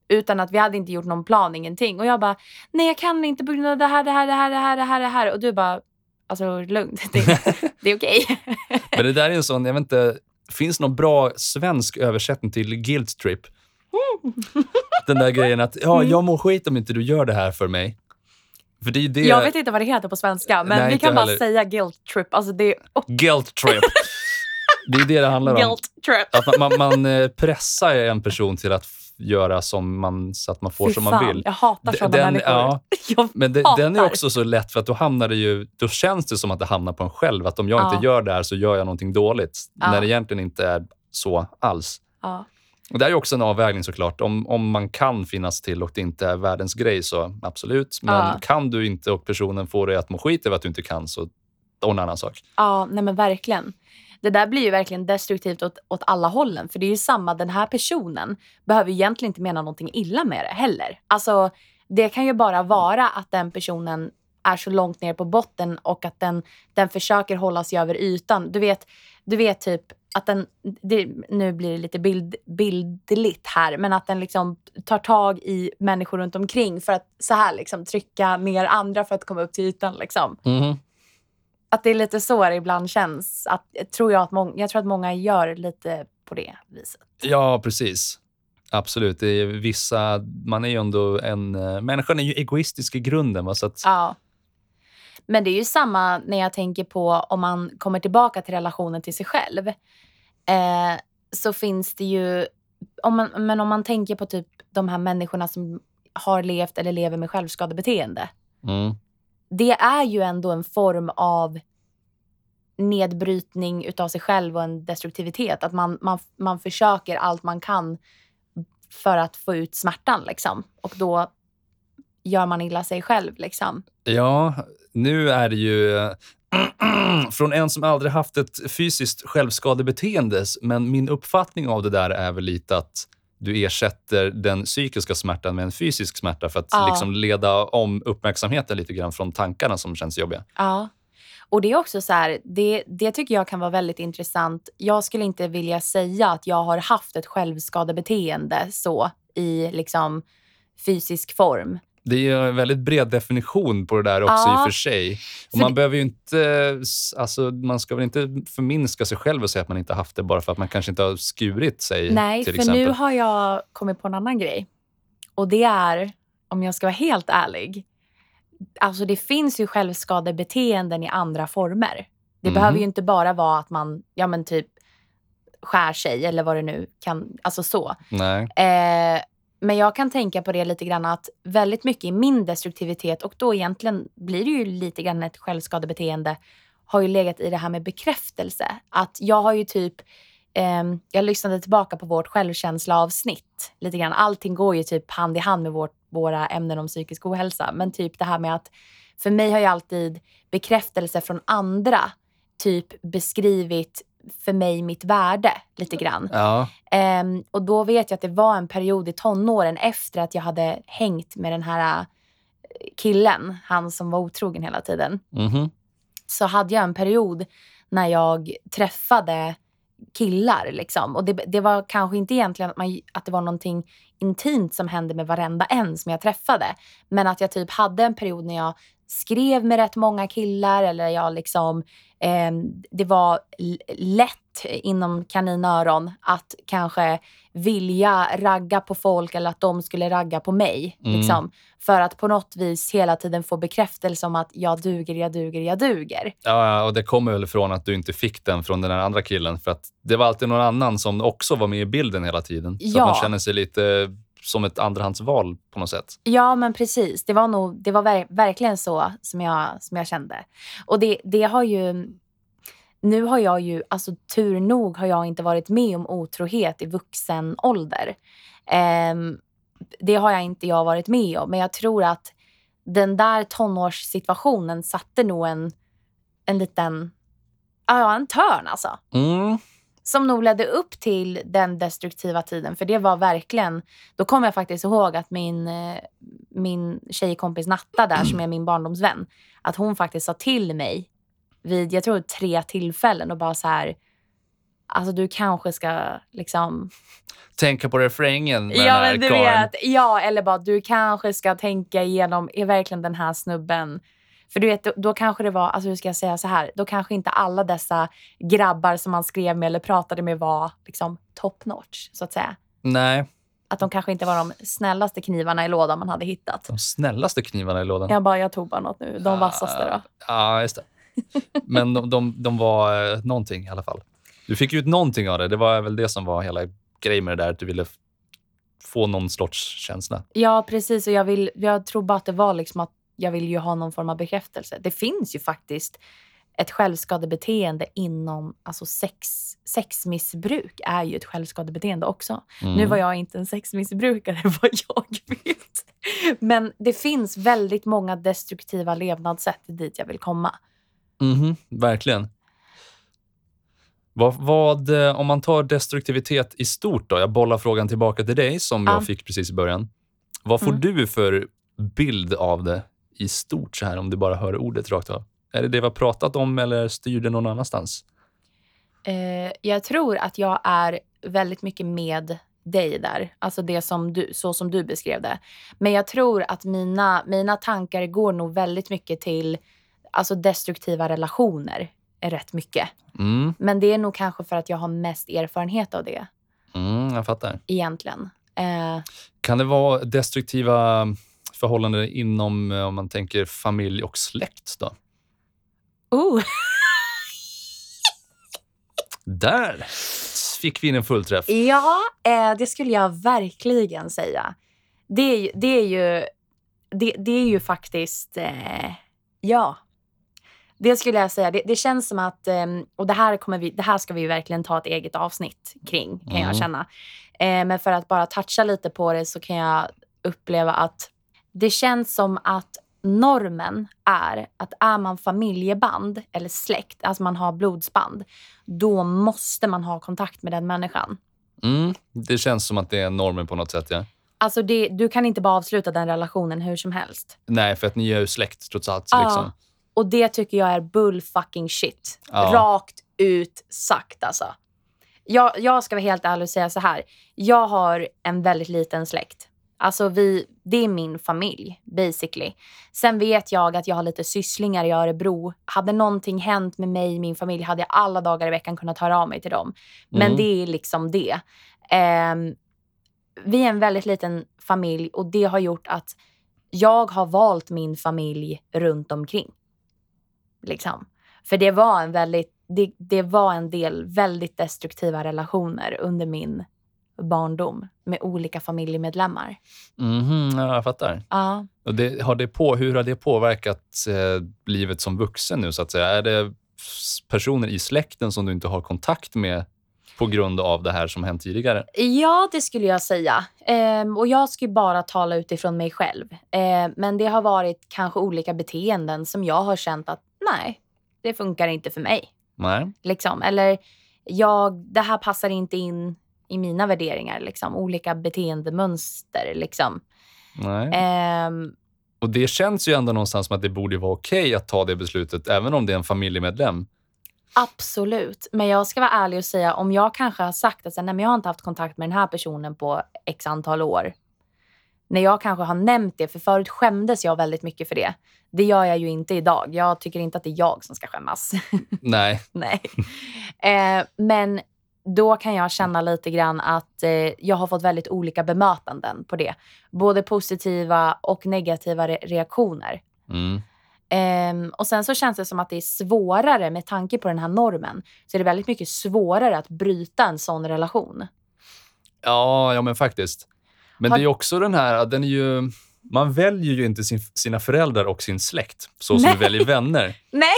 Utan att vi hade inte gjort någon plan, ingenting. Och jag bara, nej jag kan inte på grund av det här, det här, det här, det här, det här. Det här. Och du bara, alltså lugnt, <laughs> det, <laughs> det är okej. Okay. Men det där är en sån, jag vet inte, finns någon bra svensk översättning till guilt trip? <laughs> Den där grejen att, ja, mm. jag mår skit om inte du gör det här för mig. För det är det... Jag vet inte vad det heter på svenska, men Nej, vi kan bara heller. säga guilt trip. Alltså det... Oh. Guilt trip. Det är det det handlar om. Guilt trip. Att man, man, man eh, pressar en person till att göra som man, så att man får Fy som fan, man vill. Jag hatar sådana den, människor. Ja, <laughs> men det, den är också så lätt för att då hamnar det ju, då känns det som att det hamnar på en själv. Att om jag ja. inte gör det här så gör jag någonting dåligt. Ja. När det egentligen inte är så alls. Ja. Och Det är också en avvägning såklart. Om, om man kan finnas till och det inte är världens grej så absolut. Men kan du inte och personen får dig att må skit över att du inte kan så är det en annan sak. Ja, nej men verkligen det där blir ju verkligen destruktivt åt, åt alla hållen. För det är ju samma, den här personen behöver egentligen inte mena någonting illa med det heller. Alltså, det kan ju bara vara att den personen är så långt ner på botten och att den, den försöker hålla sig över ytan. Du vet, du vet typ att den, det, nu blir det lite bild, bildligt här, men att den liksom tar tag i människor runt omkring för att så här liksom trycka ner andra för att komma upp till ytan. Liksom. Mm att det är lite så det ibland känns. Att, tror jag, att många, jag tror att många gör lite på det viset. Ja, precis. Absolut. Det är vissa, man är ju ändå en... Eh, människan är ju egoistisk i grunden. Va? Så att... Ja. Men det är ju samma när jag tänker på om man kommer tillbaka till relationen till sig själv. Eh, så finns det ju... Om man, men om man tänker på typ de här människorna som har levt eller lever med självskadebeteende. Mm det är ju ändå en form av nedbrytning utav sig själv och en destruktivitet. Att man, man, man försöker allt man kan för att få ut smärtan. Liksom. Och då gör man illa sig själv. Liksom. Ja, nu är det ju eh, <clears throat> från en som aldrig haft ett fysiskt självskadebeteende. Men min uppfattning av det där är väl lite att du ersätter den psykiska smärtan med en fysisk smärta för att ja. liksom leda om uppmärksamheten lite grann från tankarna som känns jobbiga. Ja. Och det är också så här, det, det tycker jag kan vara väldigt intressant. Jag skulle inte vilja säga att jag har haft ett självskadebeteende så i liksom fysisk form. Det är en väldigt bred definition på det där också ja, i och för sig. Och man det... behöver ju inte, alltså, man ska väl inte förminska sig själv och säga att man inte haft det bara för att man kanske inte har skurit sig. Nej, för exempel. nu har jag kommit på en annan grej. Och det är, om jag ska vara helt ärlig, alltså det finns ju självskadebeteenden i andra former. Det Mhm. behöver ju inte bara vara att man, ja men typ skär sig eller vad det nu kan, alltså så. Nej. Eh, men jag kan tänka på det lite grann att väldigt mycket i min destruktivitet och då egentligen blir det ju lite grann ett självskadebeteende har ju legat i det här med bekräftelse. Att jag har ju typ, ehm, jag lyssnade tillbaka på vårt självkänsla avsnitt lite grann. Allting går ju typ hand i hand med vårt, våra ämnen om psykisk ohälsa. Men typ det här med att för mig har ju alltid bekräftelse från andra typ beskrivit för mig mitt värde lite grann. Ja. Ehm, och då vet jag att det var en period i tonåren efter att jag hade hängt med den här eh, killen, han som var otrogen hela tiden. Mhm. Så hade jag en period när jag träffade killar. Liksom. Och det, det var kanske inte egentligen att, man, att det var någonting intimt som hände med varenda en som jag träffade. Men att jag typ hade en period när jag skrev med rätt många killar eller jag liksom, eh, det var lätt inom kaninöron att kanske vilja ragga på folk eller att de skulle ragga på mig. Mm. Liksom, för att på något vis hela tiden få bekräftelse om att jag duger, jag duger, jag duger. Ja, och det kommer väl ifrån att du inte fick den från den andra killen. För att det var alltid någon annan som också var med i bilden hela tiden. Så Ja. man känner sig lite som ett andrahandsval på något sätt. Ja, men precis. Det var, nog, det var ver- verkligen så som jag, som jag kände. Och det, det har ju... Nu har jag ju, alltså tur nog har jag inte varit med om otrohet i vuxen ålder. Ehm, det har jag inte jag varit med om. Men jag tror att den där tonårssituationen satte nog en, en liten... Ja, en törn alltså Mm. Som nog ledde upp till den destruktiva tiden. För det var verkligen, då kommer jag faktiskt ihåg att min, eh, min tjejkompis Natta där, som är min barndomsvän, att hon faktiskt sa till mig vid, jag tror tre tillfällen och bara så här, alltså du kanske ska liksom... Tänka på refrängen med Ja, den här men du karln. vet, ja, eller bara du kanske ska tänka igenom, är verkligen den här snubben för du vet, då, kanske det var, alltså hur ska jag säga så här, då kanske inte alla dessa grabbar som man skrev med eller pratade med var liksom top notch, så att säga. Nej, Att de kanske inte var de snällaste knivarna i lådan man hade hittat. de snällaste knivarna i lådan. Jag bara, jag tog bara något nu. De vassaste då. Ja, just det. Men de, de, de var eh, någonting i alla fall. Du fick ut någonting av det. Det var väl det som var hela grejen med det där, att du ville få någon sorts känsla. Ja, precis. Och jag, vill, jag tror bara att det var liksom att jag vill ju ha någon form av bekräftelse. Det finns ju faktiskt ett självskadebeteende inom alltså sex, sexmissbruk är ju ett självskadebeteende också. Mm. Nu var jag inte en sexmissbrukare <laughs> vad jag vet. Men det finns väldigt många destruktiva levnadssätt dit jag vill komma. Mhm, verkligen. Vad, vad, eh, om man tar destruktivitet i stort då? Jag bollar frågan tillbaka till dig som Ja. jag fick precis i början. Vad får Mm. du för bild av det i stort så här om du bara hör ordet rakt av? Är det det vi har pratat om eller styr det någon annanstans? Eh, jag tror att jag är väldigt mycket med dig där. Alltså det som du, så som du beskrev det. Men jag tror att mina, mina tankar går nog väldigt mycket till alltså destruktiva relationer. Rätt mycket. Mm, Men det är nog kanske för att jag har mest erfarenhet av det mm, jag fattar. egentligen. Eh, Kan det vara destruktiva förhållanden inom, eh, om man tänker familj och släkt då? oh. Där fick vi in en fullträff. Ja, eh, det skulle jag verkligen säga. Det är ju, det är ju, det, det är ju faktiskt, eh, ja. Det skulle jag säga. Det, det känns som att, och det här, kommer vi, det här ska vi verkligen ta ett eget avsnitt kring, kan Mm. jag känna. Men för att bara toucha lite på det så kan jag uppleva att det känns som att normen är att är man familjeband eller släkt, alltså man har blodsband, då måste man ha kontakt med den människan. Mm, det känns som att det är normen på något sätt. Ja. Alltså det, du kan inte bara avsluta den relationen hur som helst. Nej, för att ni är ju släkt trots allt. Ja. Liksom. Och det tycker jag är bull fucking shit. Ja. Rakt ut sagt alltså. Jag, jag ska vara helt ärlig och säga så här. Jag har en väldigt liten släkt. Alltså vi, det är min familj basically. Sen vet jag att jag har lite sysslingar i Örebro. Hade någonting hänt med mig min familj hade jag alla dagar i veckan kunnat höra av mig till dem. Men Mm. det är liksom det. Ehm, vi är en väldigt liten familj och det har gjort att jag har valt min familj runt omkring. Liksom. För det var en väldigt, det, det var en del väldigt destruktiva relationer under min barndom med olika familjemedlemmar. Mhm, ja, jag fattar. Ja. Och det, har det på, hur har det påverkat eh, livet som vuxen nu? så att säga? Är det personer i släkten som du inte har kontakt med på grund av det här som hänt tidigare? Ja, det skulle jag säga. Ehm, och jag ska bara tala utifrån mig själv. Ehm, men det har varit kanske olika beteenden som jag har känt att nej, det funkar inte för mig. Nej. Liksom. Eller jag, det här passar inte in i mina värderingar. Liksom. Olika beteendemönster. Liksom. Nej. Ehm, Och det känns ju ändå någonstans som att det borde vara okej att ta det beslutet, även om det är en familjemedlem. Absolut. Men jag ska vara ärlig och säga om jag kanske har sagt att nej, jag har inte haft kontakt med den här personen på x antal år. När jag kanske har nämnt det, för förut skämdes jag väldigt mycket för det. Det gör jag ju inte idag. Jag tycker inte att det är jag som ska skämmas. <laughs> Nej. nej. Eh, men då kan jag känna lite grann att eh, jag har fått väldigt olika bemötanden på det. Både positiva och negativa re- reaktioner. Mm. Ehm, och sen så känns det som att det är svårare med tanke på den här normen. Så är det väldigt mycket svårare att bryta en sån relation. Ja, ja, men faktiskt. Men Har- det är också den här, den är ju... Man väljer ju inte sin, sina föräldrar och sin släkt så som Nej. du väljer vänner. <laughs> Nej!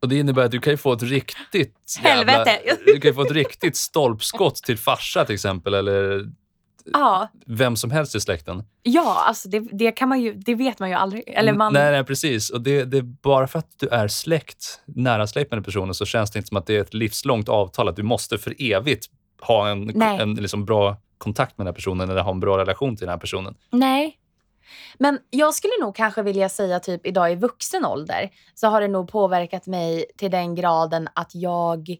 Och Det innebär att du kan ju få ett riktigt Helvete. Du kan få ett riktigt stolpskott till farsa till exempel, eller Ja, vem som helst i släkten. ja alltså det, det kan man ju, det vet man ju aldrig. Eller man, Nej, nej, precis. Och det, det är bara för att du är släkt, nära släkt med den personen så känns det inte som att det är ett livslångt avtal att du måste för evigt ha en, Nej. en liksom bra kontakt med den här personen eller ha en bra relation till den här personen. Nej. Men jag skulle nog kanske vilja säga typ idag i vuxen ålder så har det nog påverkat mig till den graden att jag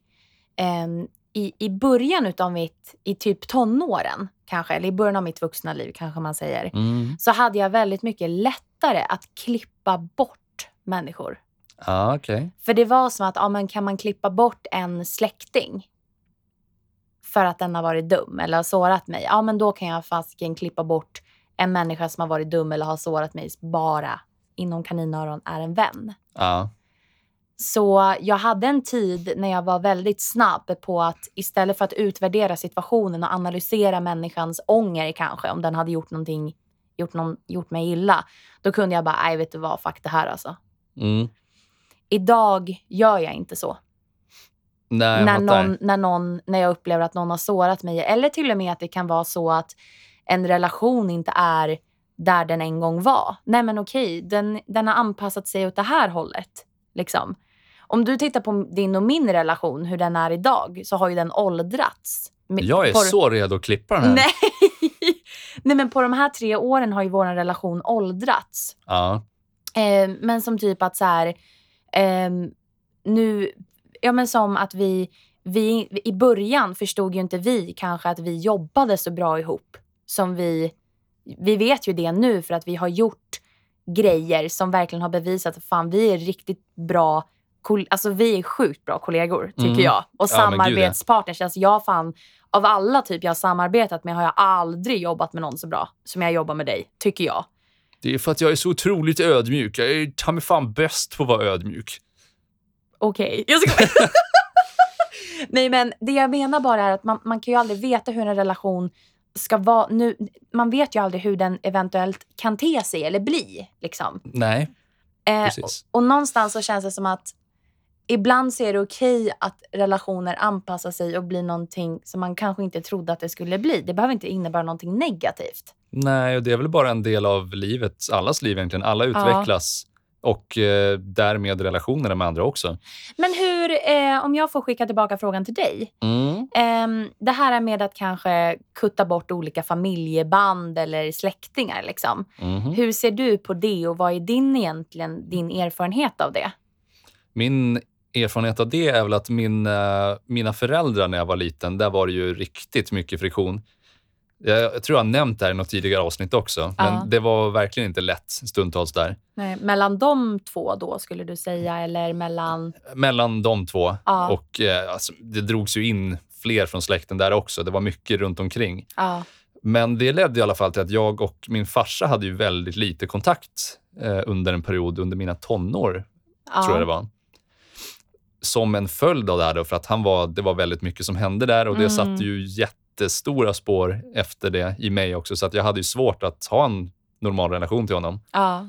ehm, i, i början utav mitt, i typ tonåren kanske, eller i början av mitt vuxna liv kanske man säger, så hade jag väldigt mycket lättare att klippa bort människor. Ja, okej. För det var som att, ja men kan man klippa bort en släkting för att den har varit dum eller har sårat mig, ja men då kan jag fasiken klippa bort en människa som har varit dum eller har sårat mig bara inom kaninöron är en vän. Ja. Så jag hade en tid när jag var väldigt snabb på att istället för att utvärdera situationen och analysera människans ånger kanske, om den hade gjort någonting, gjort, någon, gjort mig illa, då kunde jag bara, nej vet du vad, fuck det här alltså. Mm. Idag gör jag inte så. Nej, när, någon, när, någon, när jag upplever att någon har sårat mig. Eller till och med att det kan vara så att en relation inte är där den en gång var. Nej men okej, den, den har anpassat sig åt det här hållet. Liksom. Om du tittar på din och min relation, hur den är idag, så har ju den åldrats. Jag är på, så redo att klippa den här. Nej! <laughs> Nej men på de här tre åren har ju vår relation åldrats. Ja. Eh, men som typ att så här, ehm, nu, ja men som att vi, vi, i början förstod ju inte vi kanske att vi jobbade så bra ihop som vi, vi vet ju det nu för att vi har gjort grejer som verkligen har bevisat att fan vi är riktigt bra, alltså vi är sjukt bra kollegor tycker Mm. jag. Och ja. samarbetspartners, alltså jag fan, av alla typ jag har samarbetat med har jag aldrig jobbat med någon så bra som jag jobbar med dig, tycker jag. Det är för att jag är så otroligt ödmjuk. Jag är ta mig fan bäst på att vara ödmjuk. Okej. Ska... <laughs> Nej, men det jag menar bara är att man, man kan ju aldrig veta hur en relation ska vara. Nu, man vet ju aldrig hur den eventuellt kan te sig eller bli. Liksom. Nej, Eh, precis. och någonstans så känns det som att ibland så är det okej att relationer anpassar sig och blir någonting som man kanske inte trodde att det skulle bli. Det behöver inte innebära någonting negativt. Nej, och det är väl bara en del av livet, allas liv egentligen. Alla utvecklas och eh, därmed relationerna med andra också. Men hur, eh, om jag får skicka tillbaka frågan till dig. Mm. Ehm, det här är med att kanske kutta bort olika familjeband eller släktingar. Liksom. Mhm. Hur ser du på det och vad är din egentligen din erfarenhet av det? Min erfarenhet av det är väl att min, eh, mina föräldrar när jag var liten, där var det ju riktigt mycket friktion. Jag, tror jag har nämnt det här i något tidigare avsnitt också, men Ja. det var verkligen inte lätt stundtals där. Nej, mellan de två då skulle du säga eller mellan... Mellan de två. Ja. Och eh, alltså, det drogs ju in fler från släkten där också. Det var mycket runt omkring. Ja, Men det ledde i alla fall till att jag och min farsa hade ju väldigt lite kontakt eh, under en period under mina tonår, tror jag det var. Som en följd av det här då, för att han var, det var väldigt mycket som hände där och det Mm. satte ju jättestora spår efter det i mig också. Så att jag hade ju svårt att ha en normal relation till honom. Ja.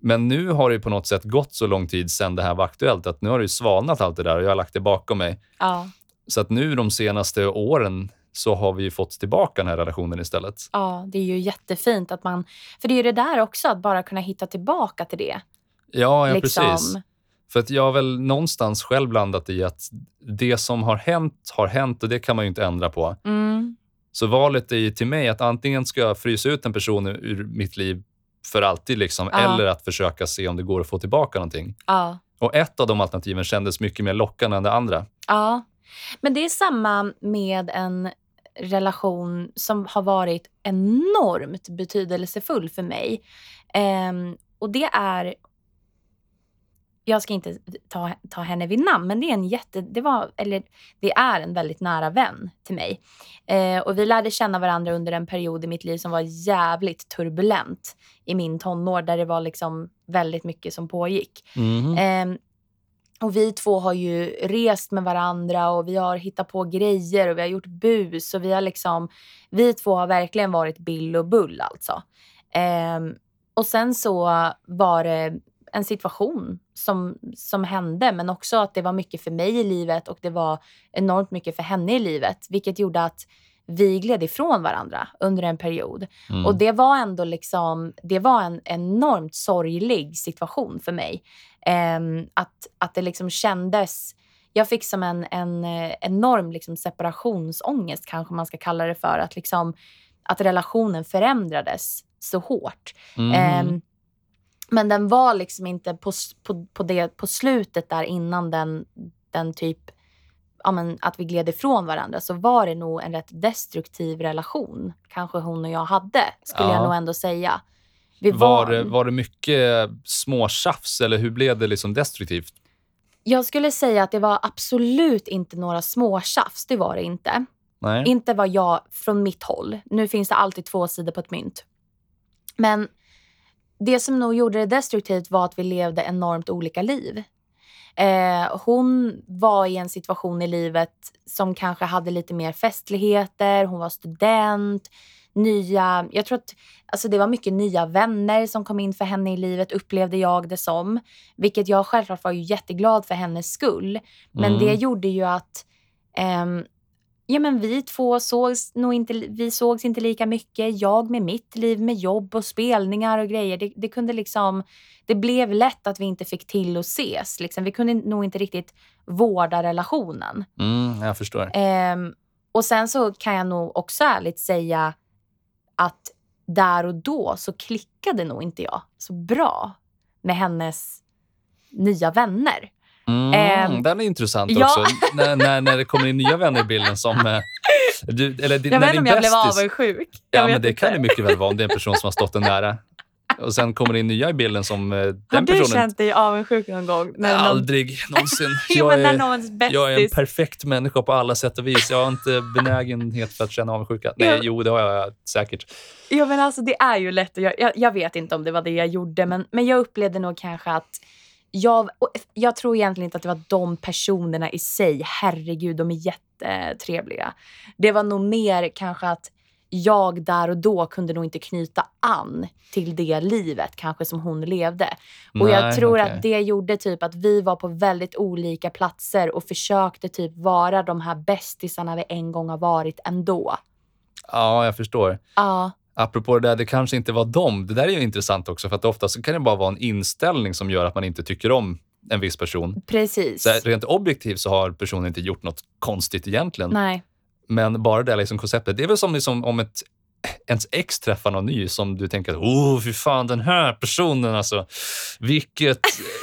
Men nu har det på något sätt gått så lång tid sedan det här var aktuellt att nu har det ju svalnat allt det där och jag har lagt det bakom mig. Ja. Så att nu de senaste åren så har vi ju fått tillbaka den här relationen istället. ja, det är ju jättefint att man... För det är ju det där också, att bara kunna hitta tillbaka till det. Ja, ja liksom. precis. För att jag har väl någonstans själv landat i att det som har hänt har hänt och det kan man ju inte ändra på. Mm. Så valet är ju till mig att antingen ska jag frysa ut en person ur mitt liv för alltid liksom, Ja. eller att försöka se om det går att få tillbaka någonting. Ja. Och ett av de alternativen kändes mycket mer lockande än det andra. Ja, men det är samma med en relation som har varit enormt betydelsefull för mig. Ehm, och det är... Jag ska inte ta, ta henne vid namn, men det är en jätte... Det, var, eller, det är en väldigt nära vän till mig. Eh, och vi lärde känna varandra under en period i mitt liv som var jävligt turbulent i min tonår, där det var liksom väldigt mycket som pågick. Ehm, och vi två har ju rest med varandra och vi har hittat på grejer och vi har gjort bus och vi har liksom, vi två har verkligen varit Bill och Bull alltså. Ehm, och sen så var det en situation som, som hände men också att det var mycket för mig i livet och det var enormt mycket för henne i livet vilket gjorde att vi gled ifrån varandra under en period. Mm. Och det var ändå liksom, det var en enormt sorglig situation för mig. Ehm, att, att det liksom kändes, jag fick som en, en eh, enorm liksom separationsångest kanske man ska kalla det för. Att, liksom, att relationen förändrades så hårt. Mm. Ehm, men den var liksom inte på, på, på, det, på slutet där innan den, den typ ja, men, att vi gled ifrån varandra så var det nog en rätt destruktiv relation. Kanske hon och jag hade, skulle Ja. jag nog ändå säga. Vi var, det, var det mycket småtjafs eller hur blev det liksom destruktivt? Jag skulle säga att det var absolut inte några småtjafs. Det var det inte. Nej. Inte vad jag, från mitt håll. Nu finns det alltid två sidor på ett mynt. Men det som nog gjorde det destruktivt var att vi levde enormt olika liv. Eh, hon var i en situation i livet som kanske hade lite mer festligheter. Hon var student. Nya, jag tror att alltså det var mycket nya vänner som kom in för henne i livet, upplevde jag det som. Vilket jag självklart var ju jätteglad för hennes skull. Men Mm. det gjorde ju att ehm, ja, men vi två sågs nog inte, vi sågs inte lika mycket. Jag med mitt liv med jobb och spelningar och grejer. Det, det kunde liksom, det blev lätt att vi inte fick till att ses. Liksom. Vi kunde nog inte riktigt vårda relationen. Mm, jag förstår. Ehm, och sen så kan jag nog också ärligt säga att där och då så klickade nog inte jag så bra med hennes nya vänner. Mm, Ehm, den är intressant ja. också. när, när, när det kommer in nya vänner i bilden som... eh, Du, eller Jag när vet inte om jag blev avundsjuk. Ja, Jag men det inte. kan det mycket väl vara om det är en person som har stått en nära. Och sen kommer det in nya i bilden som eh, Har den du personen... känt dig avundsjuk någon gång? När någon... Aldrig någonsin. <laughs> Jag är, jag är en perfekt människa på alla sätt och vis. Jag har inte benägenhet för att känna avundsjuka. Nej, Ja. jo, det har jag säkert. Ja, men alltså, det är ju lätt göra. Jag, jag vet inte om det var det jag gjorde, men, men jag upplevde nog kanske att jag, jag tror egentligen inte att det var de personerna i sig. Herregud, de är jättetrevliga. Det var nog mer kanske att jag där och då kunde nog inte knyta an till det livet kanske som hon levde. Och jag Nej, tror okej. att det gjorde typ att vi var på väldigt olika platser och försökte typ vara de här bästisarna vi en gång har varit ändå. Ja, jag förstår. Ja, Apropå det där, det kanske inte var dem. Det där är ju intressant också, för att ofta så kan det bara vara en inställning som gör att man inte tycker om en viss person. precis. Så rent objektivt så har personen inte gjort något konstigt egentligen. Nej. Men bara det liksom konceptet. Det är väl som liksom om ett, ens ex träffar någon ny som du tänker att oh, fy fan den här personen alltså. Vilket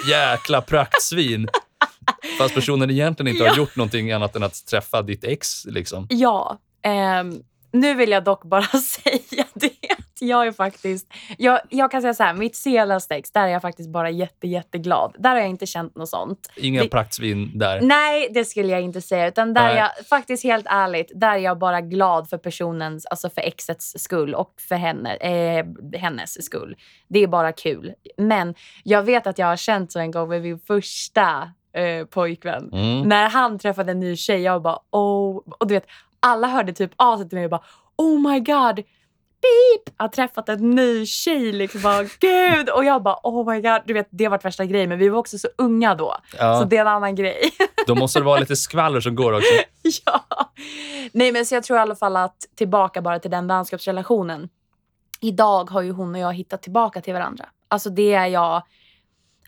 jäkla praktsvin. <laughs> Fast personen egentligen inte har Ja. gjort någonting annat än att träffa ditt ex. Liksom. Ja. ehm, nu vill jag dock bara <laughs> säga det jag är faktiskt... Jag, jag kan säga så här, mitt senaste ex, där är jag faktiskt bara jätte, jätteglad. Där har jag inte känt något sånt. Inga Det- praktsvin där. Nej, det skulle jag inte säga. Utan där är Nej. jag faktiskt helt ärligt, där är jag bara glad för personens, alltså för exets skull och för henne, eh, hennes skull. Det är bara kul. Men jag vet att jag har känt så en gång med min första eh, pojkvän. Mm. När han träffade en ny tjej, jag bara oh. Och du vet, alla hörde typ av sig till mig och bara oh my god. Beep! Jag har träffat en ny tjej liksom. Bara, Gud! Och jag bara oh my god. Du vet, det var värsta grejen. Men vi var också så unga då. Så Ja, det är en annan grej. då måste det vara lite skvaller som går också. <laughs> ja. Nej, men så jag tror i alla fall att tillbaka bara till den vänskapsrelationen. Idag har ju hon och jag hittat tillbaka till varandra. Alltså det är jag...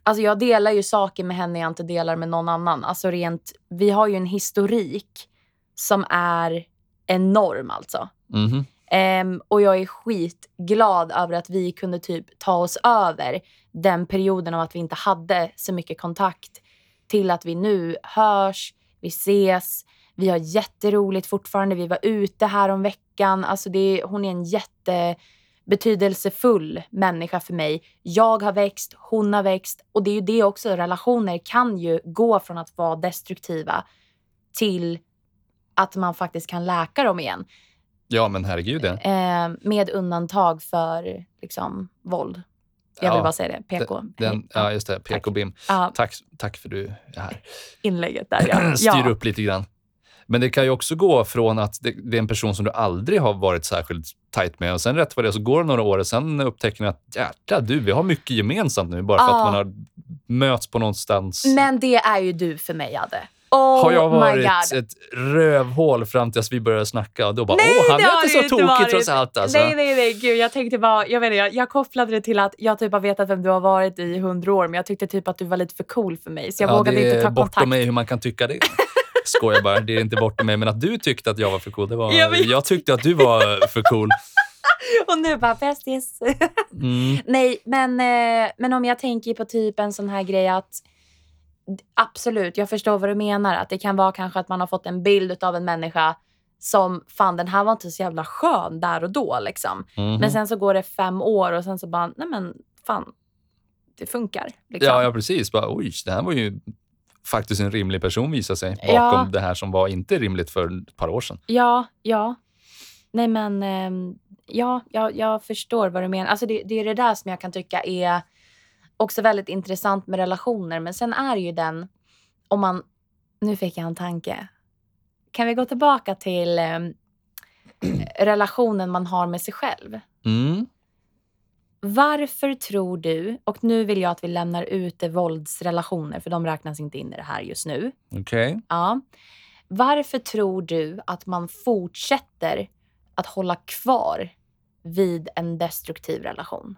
Alltså jag delar ju saker med henne jag inte delar med någon annan. Alltså rent, vi har ju en historik som är enorm alltså. Mhm. Ehm, och jag är skitglad över att vi kunde typ ta oss över den perioden av att vi inte hade så mycket kontakt till att vi nu hörs, vi ses, vi har jätteroligt fortfarande. Vi var ute här om veckan. Alltså det, hon är en jättebetydelsefull människa för mig. Jag har växt, hon har växt och det är ju det också. Relationer kan ju gå från att vara destruktiva till att man faktiskt kan läka dem igen. Ja, men herregud. Ja. Eh, med undantag för liksom, våld. Jag vill Ja, bara säga det. PK. Den, ja, just det. PK-BIM. Ja, Tack, tack för du är här. inlägget där <clears throat> ja. Styr upp lite grann. Men det kan ju också gå från att det, det är en person som du aldrig har varit särskilt tajt med och sen rätt vad det så går det några år och sen upptäcker ni att jäklar du, vi har mycket gemensamt nu bara för att man har möts på någonstans. Men det är ju du för mig, Adde. Oh har jag varit ett rövhål fram tills vi började snacka och då bara, Nej, åh, han det är inte så tokig varit. trots allt alltså. Nej, nej, nej. Gud, jag tänkte bara, jag, inte, jag, jag kopplade det till att jag typ har vetat vem du har varit i hundra år, men jag tyckte typ att du var lite för cool för mig, så jag ja, vågade det inte är ta bortom kontakt. mig hur man kan tycka det. <laughs> Skojar bara, det är inte bortom mig. Men att du tyckte att jag var för cool, det var... Jag vet. jag tyckte att du var för cool. <laughs> Och nu bara, bästis. Mm. <laughs> Nej, men, eh, men om jag tänker på typ en sån här grej att absolut, jag förstår vad du menar. Att det kan vara kanske att man har fått en bild av en människa som fan den här var inte så jävla skön där och då liksom. Mhm. Men sen så går det fem år och sen så bara, nej men fan, det funkar. Liksom. Ja, ja, precis. Bara, oj, det här var ju faktiskt en rimlig person visar sig bakom Ja. det här som var inte rimligt för ett par år sedan. Ja, ja. Nej men, ehm, ja, jag, jag förstår vad du menar. Alltså det, det är det där som jag kan tycka är också väldigt intressant med relationer. Men sen är ju den, om man, nu fick jag en tanke. Kan vi gå tillbaka till ehm, <clears throat> relationen man har med sig själv? Mm. Varför tror du, och nu vill jag att vi lämnar ut våldsrelationer för de räknas inte in i det här just nu. Okej. Ja. Varför tror du att man fortsätter att hålla kvar vid en destruktiv relation?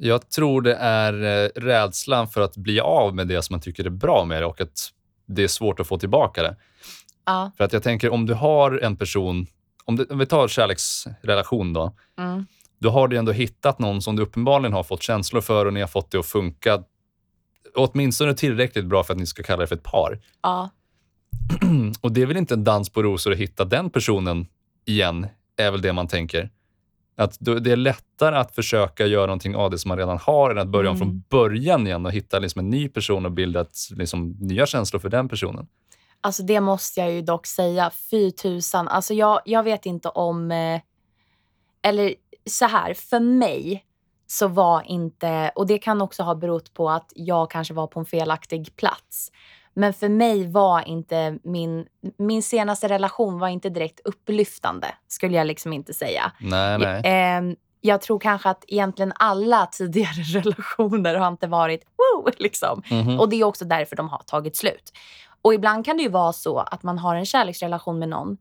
Jag tror det är eh, rädslan för att bli av med det som man tycker är bra med det och att det är svårt att få tillbaka det. Ja. För att jag tänker om du har en person, om, det, om vi tar kärleksrelation då, Mm. då har du ändå hittat någon som du uppenbarligen har fått känslor för och ni har fått det att funka åtminstone tillräckligt bra för att ni ska kalla det för ett par. Ja. <clears throat> Och det är väl inte en dans på rosor att hitta den personen igen, är väl det man tänker. Att det är lättare att försöka göra någonting av det som man redan har än att börja om Mm. från början igen och hitta liksom en ny person och bilda ett, liksom, nya känslor för den personen. Alltså det måste jag ju dock säga. Fy tusan. Alltså jag, jag vet inte om... Eh, eller så här, för mig så var inte... Och det kan också ha berott på att jag kanske var på en felaktig plats. Men för mig var inte min... Min senaste relation var inte direkt upplyftande, skulle jag liksom inte säga. Nej, nej. Ehm, jag tror kanske att egentligen alla tidigare <laughs> relationer har inte varit woo, liksom. Mhm. Och det är också därför de har tagit slut. Och ibland kan det ju vara så att man har en kärleksrelation med någon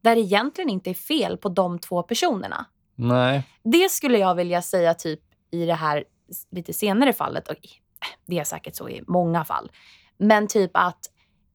där det egentligen inte är fel på de två personerna. nej. Det skulle jag vilja säga typ i det här lite senare fallet. Och det är säkert så i många fall. Men typ att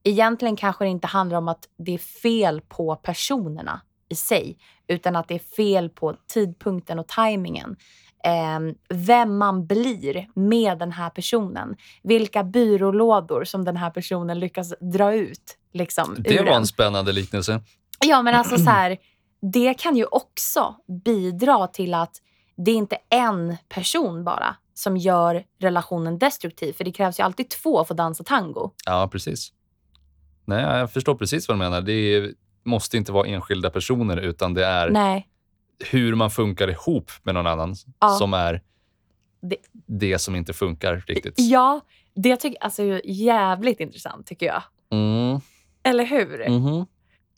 egentligen kanske det inte handlar om att det är fel på personerna i sig. Utan att det är fel på tidpunkten och tajmingen. Ehm, vem man blir med den här personen. Vilka byrålådor som den här personen lyckas dra ut. Liksom, Det var en. en spännande liknelse. Ja, men alltså så här, <clears throat> det kan ju också bidra till att det är inte en person bara som gör relationen destruktiv. För det krävs ju alltid två för att dansa tango. Ja, precis. Nej, jag förstår precis vad du menar. Det måste inte vara enskilda personer, utan det är Nej. hur man funkar ihop med någon annan Ja. som är Det- det som inte funkar riktigt. Ja, det tycker alltså är jävligt intressant tycker jag. Mm. Eller hur? Mhm.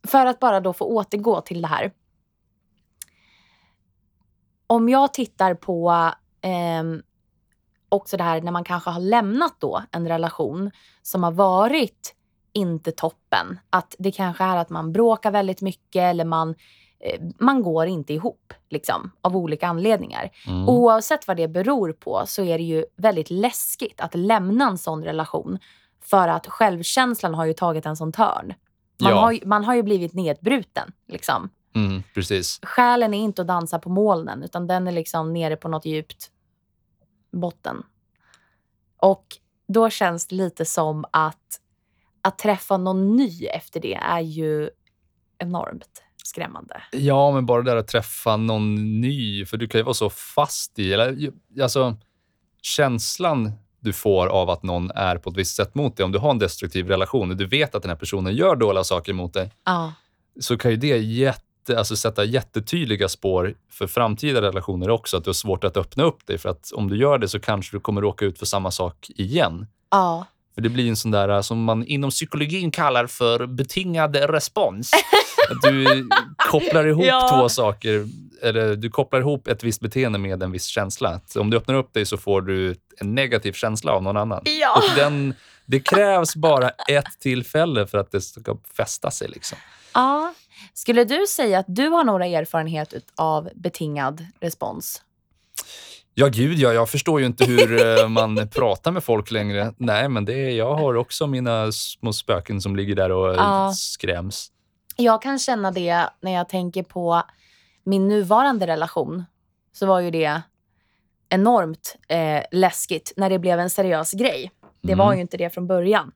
För att bara då få återgå till det här. Om jag tittar på ehm, också det här när man kanske har lämnat då en relation som har varit inte toppen. Att det kanske är att man bråkar väldigt mycket eller man, eh, man går inte ihop liksom, av olika anledningar. Mm. Oavsett vad det beror på så är det ju väldigt läskigt att lämna en sån relation. För att självkänslan har ju tagit en sån törn. Man, Ja. har, ju- man har ju blivit nedbruten. Liksom. Mm, precis. Själen är inte att dansa på molnen utan den är liksom nere på något djupt botten. Och då känns det lite som att att träffa någon ny efter det är ju enormt skrämmande. Ja, men bara det där att träffa någon ny, för du kan ju vara så fast i, eller alltså känslan du får av att någon är på ett visst sätt mot dig, om du har en destruktiv relation och du vet att den här personen gör dåliga saker mot dig, Ja. så kan ju det jätte, alltså sätta jättetydliga spår för framtida relationer också, att du har svårt att öppna upp dig, för att om du gör det så kanske du kommer råka ut för samma sak igen. Ja. För det blir en sån där som man inom psykologin kallar för betingad respons. <laughs> Att du kopplar ihop Ja. två saker, eller du kopplar ihop ett visst beteende med en viss känsla. Att om du öppnar upp dig så får du en negativ känsla av någon annan. Ja. Och den, det krävs bara ett tillfälle för att det ska fästa sig. Liksom. Ja. Skulle du säga att du har några erfarenhet av betingad respons? Ja, gud ja. Jag förstår ju inte hur eh, man pratar med folk längre. Nej, men det, jag har också mina små spöken som ligger där och Ja. skräms. Jag kan känna det när jag tänker på min nuvarande relation. Så var ju det enormt eh, läskigt när det blev en seriös grej. Det Mm. var ju inte det från början.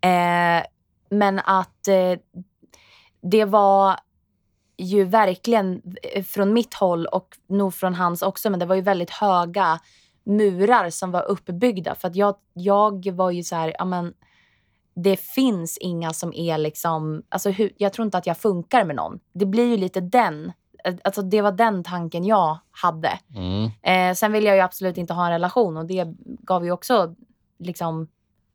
Eh, men att eh, det var ju verkligen eh, från mitt håll och nog från hans också, men det var ju väldigt höga murar som var uppbyggda. För att jag, jag var ju så här, ja men det finns inga som är liksom, alltså hur, jag tror inte att jag funkar med någon. Det blir ju lite den, alltså det var den tanken jag hade. Mm. Eh, sen vill jag ju absolut inte ha en relation och det gav ju också, liksom,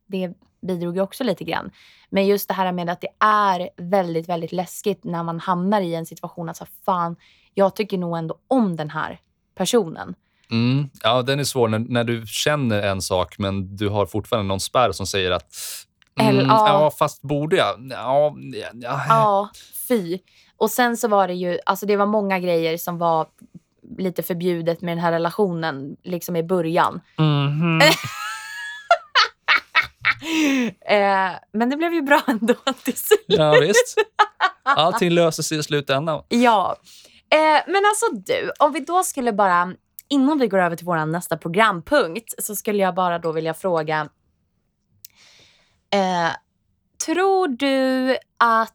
det bidrog ju också lite grann. Men just det här med att det är väldigt, väldigt läskigt när man hamnar i en situation att så fan, jag tycker nog ändå om den här personen. Mm. Ja, den är svår när, när du känner en sak men du har fortfarande någon spärr som säger att mm, ja. ja. fast borde jag? Ja, ja. Ja, fy. Och sen så var det ju, alltså det var många grejer som var lite förbjudet med den här relationen liksom i början. Mhm. <laughs> eh, men det blev ju bra <laughs> ändå till slut. ja, visst. Allting löser sig i slutändan. Ja. Eh, men alltså du, om vi då skulle bara, innan vi går över till vår nästa programpunkt, så skulle jag bara då vilja fråga. Eh, tror du att,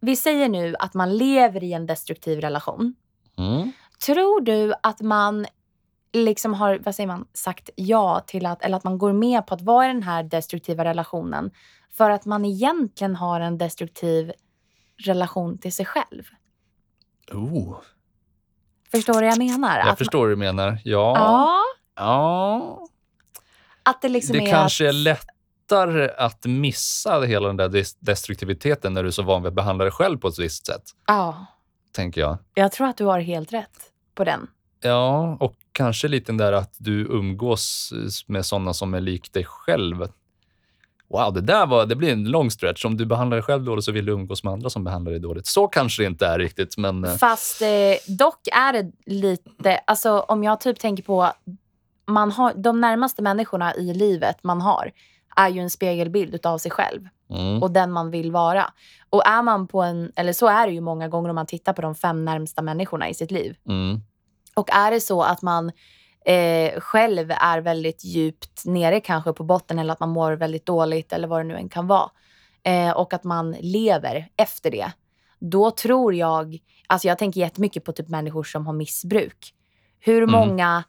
vi säger nu att man lever i en destruktiv relation. Mm. Tror du att man liksom har, vad säger man, sagt ja till att, eller att man går med på att vara i den här destruktiva relationen för att man egentligen har en destruktiv relation till sig själv? Oh, Förstår du vad jag menar? jag att förstår vad du menar. Ja. Ja, ja. att det liksom Det är kanske är att, lättare att missa hela den där des- destruktiviteten när du är så van vid att behandla dig själv på ett visst sätt, Ja, tänker jag. jag tror att du har helt rätt på den. Ja, och kanske lite den där att du umgås med sådana som är lik dig själv. Wow, det där var, det blir en lång stretch. Om du behandlar dig själv dåligt så vill du umgås med andra som behandlar dig dåligt. Så kanske det inte är riktigt, men... eh, Fast eh, dock är det lite, alltså om jag typ tänker på, man har, de närmaste människorna i livet man har är ju en spegelbild av sig själv Mm, och den man vill vara. Och är man på en, eller så är det ju många gånger om man tittar på de fem närmsta människorna i sitt liv. mm, Och är det så att man eh, själv är väldigt djupt nere kanske på botten eller att man mår väldigt dåligt eller vad det nu än kan vara eh, och att man lever efter det. Då tror jag, alltså jag tänker jättemycket på typ människor som har missbruk. Hur Mm. många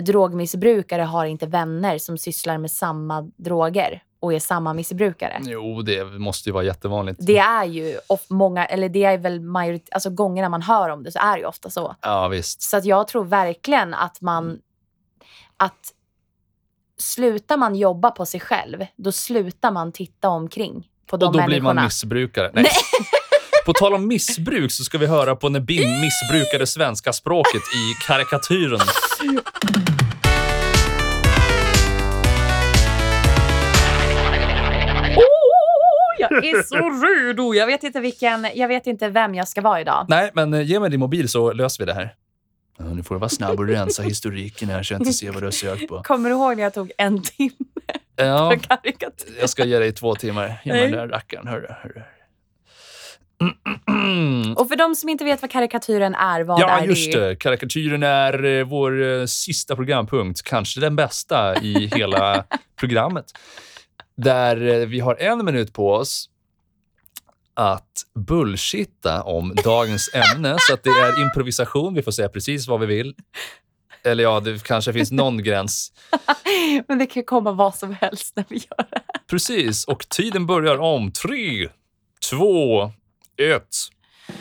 drogmissbrukare har inte vänner som sysslar med samma droger och är samma missbrukare? Jo, det måste ju vara jättevanligt. Det är ju många, eller det är väl majorit- alltså gångerna man hör om det så är det ju ofta så. Ja, visst. Så att jag tror verkligen att man... Att slutar man jobba på sig själv, då slutar man titta omkring på de Och då blir människorna. man missbrukare. Nej. <laughs> På tal om missbruk så ska vi höra på när Bim missbrukade svenska språket i karikatyren. <laughs> är så redo! Jag vet, inte vilken, jag vet inte vem jag ska vara idag. Nej, men eh, ge mig din mobil så löser vi det här. Ja, nu får du vara snabb och rensa historiken här så jag inte ser vad du har sökt på. Kommer du ihåg när jag tog en timme Ja, <laughs> för karikatyr? jag ska ge dig två timmar. Ge mig Nej. den där rackaren. Hörru, hörru. <clears throat> Och för de som inte vet vad karikatyren är, vad Ja, är just det? det. Karikatyren är eh, vår eh, sista programpunkt. Kanske den bästa i hela <laughs> programmet. Där eh, vi har en minut på oss att bullshitta om dagens <laughs> ämne. Så att det är improvisation. Vi får säga precis vad vi vill. Eller ja, det kanske finns någon gräns. <laughs> Men det kan komma vad som helst när vi gör det. Precis. Och tiden börjar om tre, två, ett.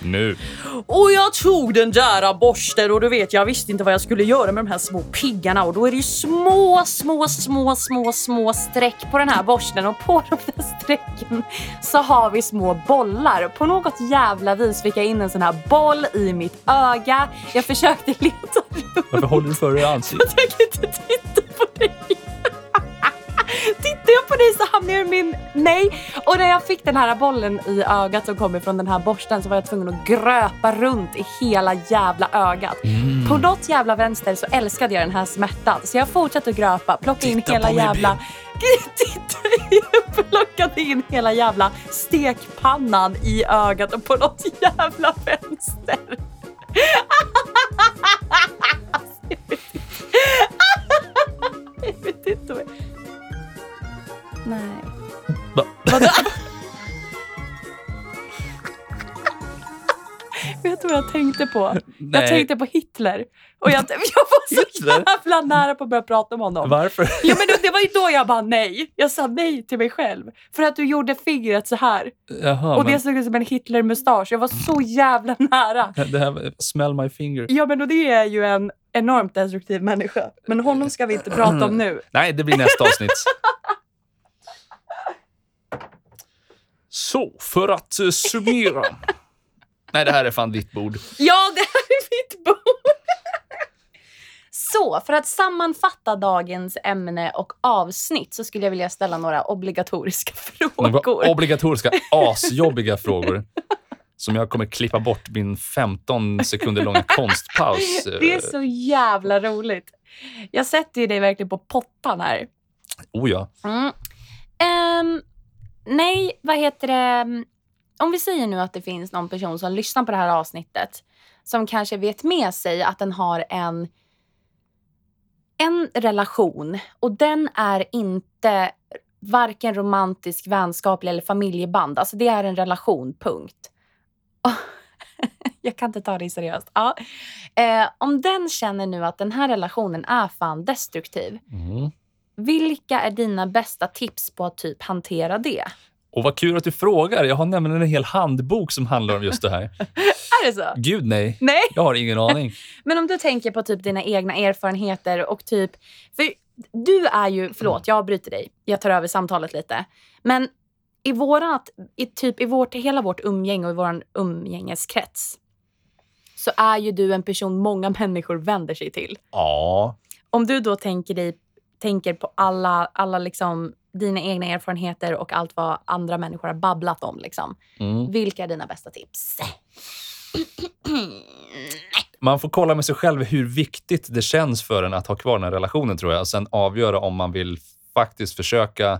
Nu. Och jag tog den där borsten och du vet, jag visste inte vad jag skulle göra med de här små piggarna och då är det ju små, små, små, små, små streck på den här borsten och på de där strecken så har vi små bollar. På något jävla vis fick jag in en sån här boll i mitt öga. Jag försökte leta runt. Varför håller du för dig ansiktet? Jag kan inte titta på dig. Tittar jag på dig så hamnar jag i min... Nej! Och när jag fick den här bollen i ögat som kommer från den här borsten så var jag tvungen att gröpa runt i hela jävla ögat. På något jävla vänster så älskade jag den här smärtan så jag fortsatte att gröpa, plocka in Titta hela jävla... <laughs> Titta, jag <laughs> plockade in hela jävla stekpannan i ögat och på något jävla vänster. <laughs> Jag vet inte vad... Nej. Va? <laughs> Vet du vad jag tänkte på? Nej. Jag tänkte på Hitler. Och jag, <laughs> jag var så Hitler? jävla nära på att börja prata om honom. Varför? Ja, men det, det var ju då jag bara nej. Jag sa nej till mig själv. För att du gjorde fingret så här. Jaha, och men det såg ut som en Hitler-mustasch. Jag var så jävla nära. det här smell my finger. Ja, men och det är ju en enormt destruktiv människa. Men honom ska vi inte prata om nu. Nej, det blir nästa avsnitt. <laughs> Så, för att uh, summera. <laughs> Nej, det här är fan ditt bord. Ja, det här är mitt bord. <laughs> Så, för att sammanfatta dagens ämne och avsnitt så skulle jag vilja ställa några obligatoriska <laughs> Några frågor. obligatoriska, asjobbiga frågor. Som jag kommer klippa bort min 15 sekunder långa konstpaus. eh, Det är så jävla roligt. Jag sätter ju dig verkligen på pottan här. Oh ja. Mm. Ehm, nej, vad heter det? Om vi säger nu att det finns någon person som lyssnar på det här avsnittet som kanske vet med sig att den har en, en relation och den är inte varken romantisk, vänskaplig eller familjeband. Alltså det är en relation, punkt. <laughs> Jag kan inte ta det seriöst. Ja. Eh, om den känner nu att den här relationen är fan destruktiv, Mm vilka är dina bästa tips på att typ hantera det? Och vad kul att du frågar. Jag har nämligen en hel handbok som handlar om just det här. <laughs> Är det så? Gud nej. Nej. Jag har ingen aning. <laughs> Men om du tänker på typ dina egna erfarenheter och typ... För du är ju... Förlåt, jag bryter dig. Jag tar över samtalet lite. Men i vårat, i typ i vårt, hela vårt umgänge och i vår umgängeskrets så är ju du en person många människor vänder sig till. Ja. Om du då tänker, dig, tänker på alla, alla liksom, dina egna erfarenheter och allt vad andra människor har babblat om. Liksom. Mm. Vilka är dina bästa tips? <clears throat> Man får kolla med sig själv hur viktigt det känns för en att ha kvar den här relationen, tror jag. Och sen avgöra om man vill faktiskt försöka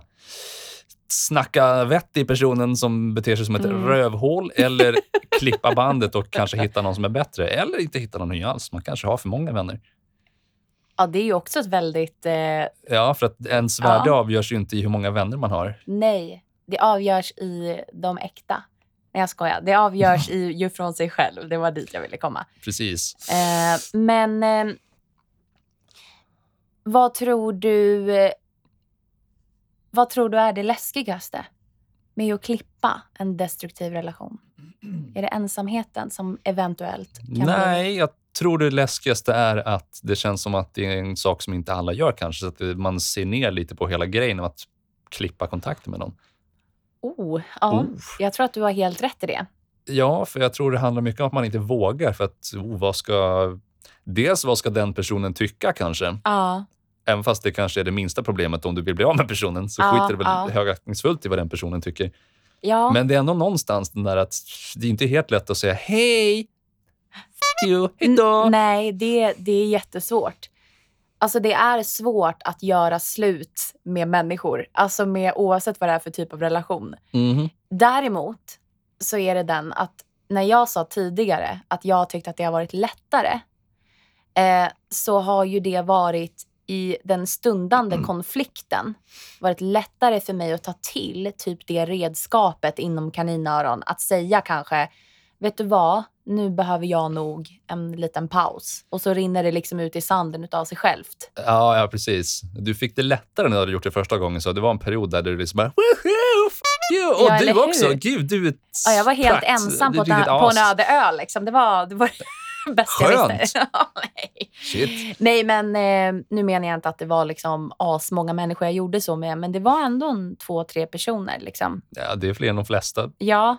snacka vett i personen som beter sig som ett Mm. rövhål eller <laughs> klippa bandet och kanske hitta någon som är bättre. Eller inte hitta någon ny alls. Man kanske har för många vänner. Ja, det är ju också ett väldigt... Eh, Ja, för att ens värde Ja. avgörs ju inte i hur många vänner man har. nej, det avgörs i de äkta. Nej, jag skojar. Det avgörs <laughs> i, ju från sig själv. Det var dit jag ville komma. Precis. Eh, men eh, vad tror du Vad tror du är det läskigaste med att klippa en destruktiv relation? Är det ensamheten som eventuellt kan bli... Nej, jag tror det läskigaste är att det känns som att det är en sak som inte alla gör kanske. Så att man ser ner lite på hela grejen av att klippa kontakten med någon. Oh, ja. Oh. Jag tror att du har helt rätt i det. Ja, för jag tror det handlar mycket om att man inte vågar. För att, oh, vad ska... Dels vad ska den personen tycka kanske? Ja, Även fast det kanske är det minsta problemet om du vill bli av med personen så Ja, skiter det väl ja. högaktningsfullt i vad den personen tycker. ja. Men det är ändå någonstans den där att det är inte helt lätt att säga hej, you, hejdå. N- Nej, det, det är jättesvårt. Alltså det är svårt att göra slut med människor. Alltså med oavsett vad det är för typ av relation. Mhm. Däremot så är det den att när jag sa tidigare att jag tyckte att det har varit lättare eh, så har ju det varit i den stundande konflikten varit lättare för mig att ta till typ det redskapet inom kaninöron. Att säga kanske, vet du vad, nu behöver jag nog en liten paus. Och så rinner det liksom ut i sanden utav sig självt. Ja, ja, precis. Du fick det lättare när du hade gjort det första gången. Så det var en period där du liksom bara Woohoo, fuck you! Och Ja, du eller hur? också. Gud, du är Ja, jag var helt spratt. ensam Du på, ett, på en öde ö. Liksom. Det var det, var det <laughs> bästa jag Skönt. visste. <laughs> Ja, nej. Shit. Nej, men eh, nu menar jag inte att det var liksom asmånga människor jag gjorde så med, men det var ändå en två, tre personer. Liksom. Ja, det är fler än de flesta. Ja,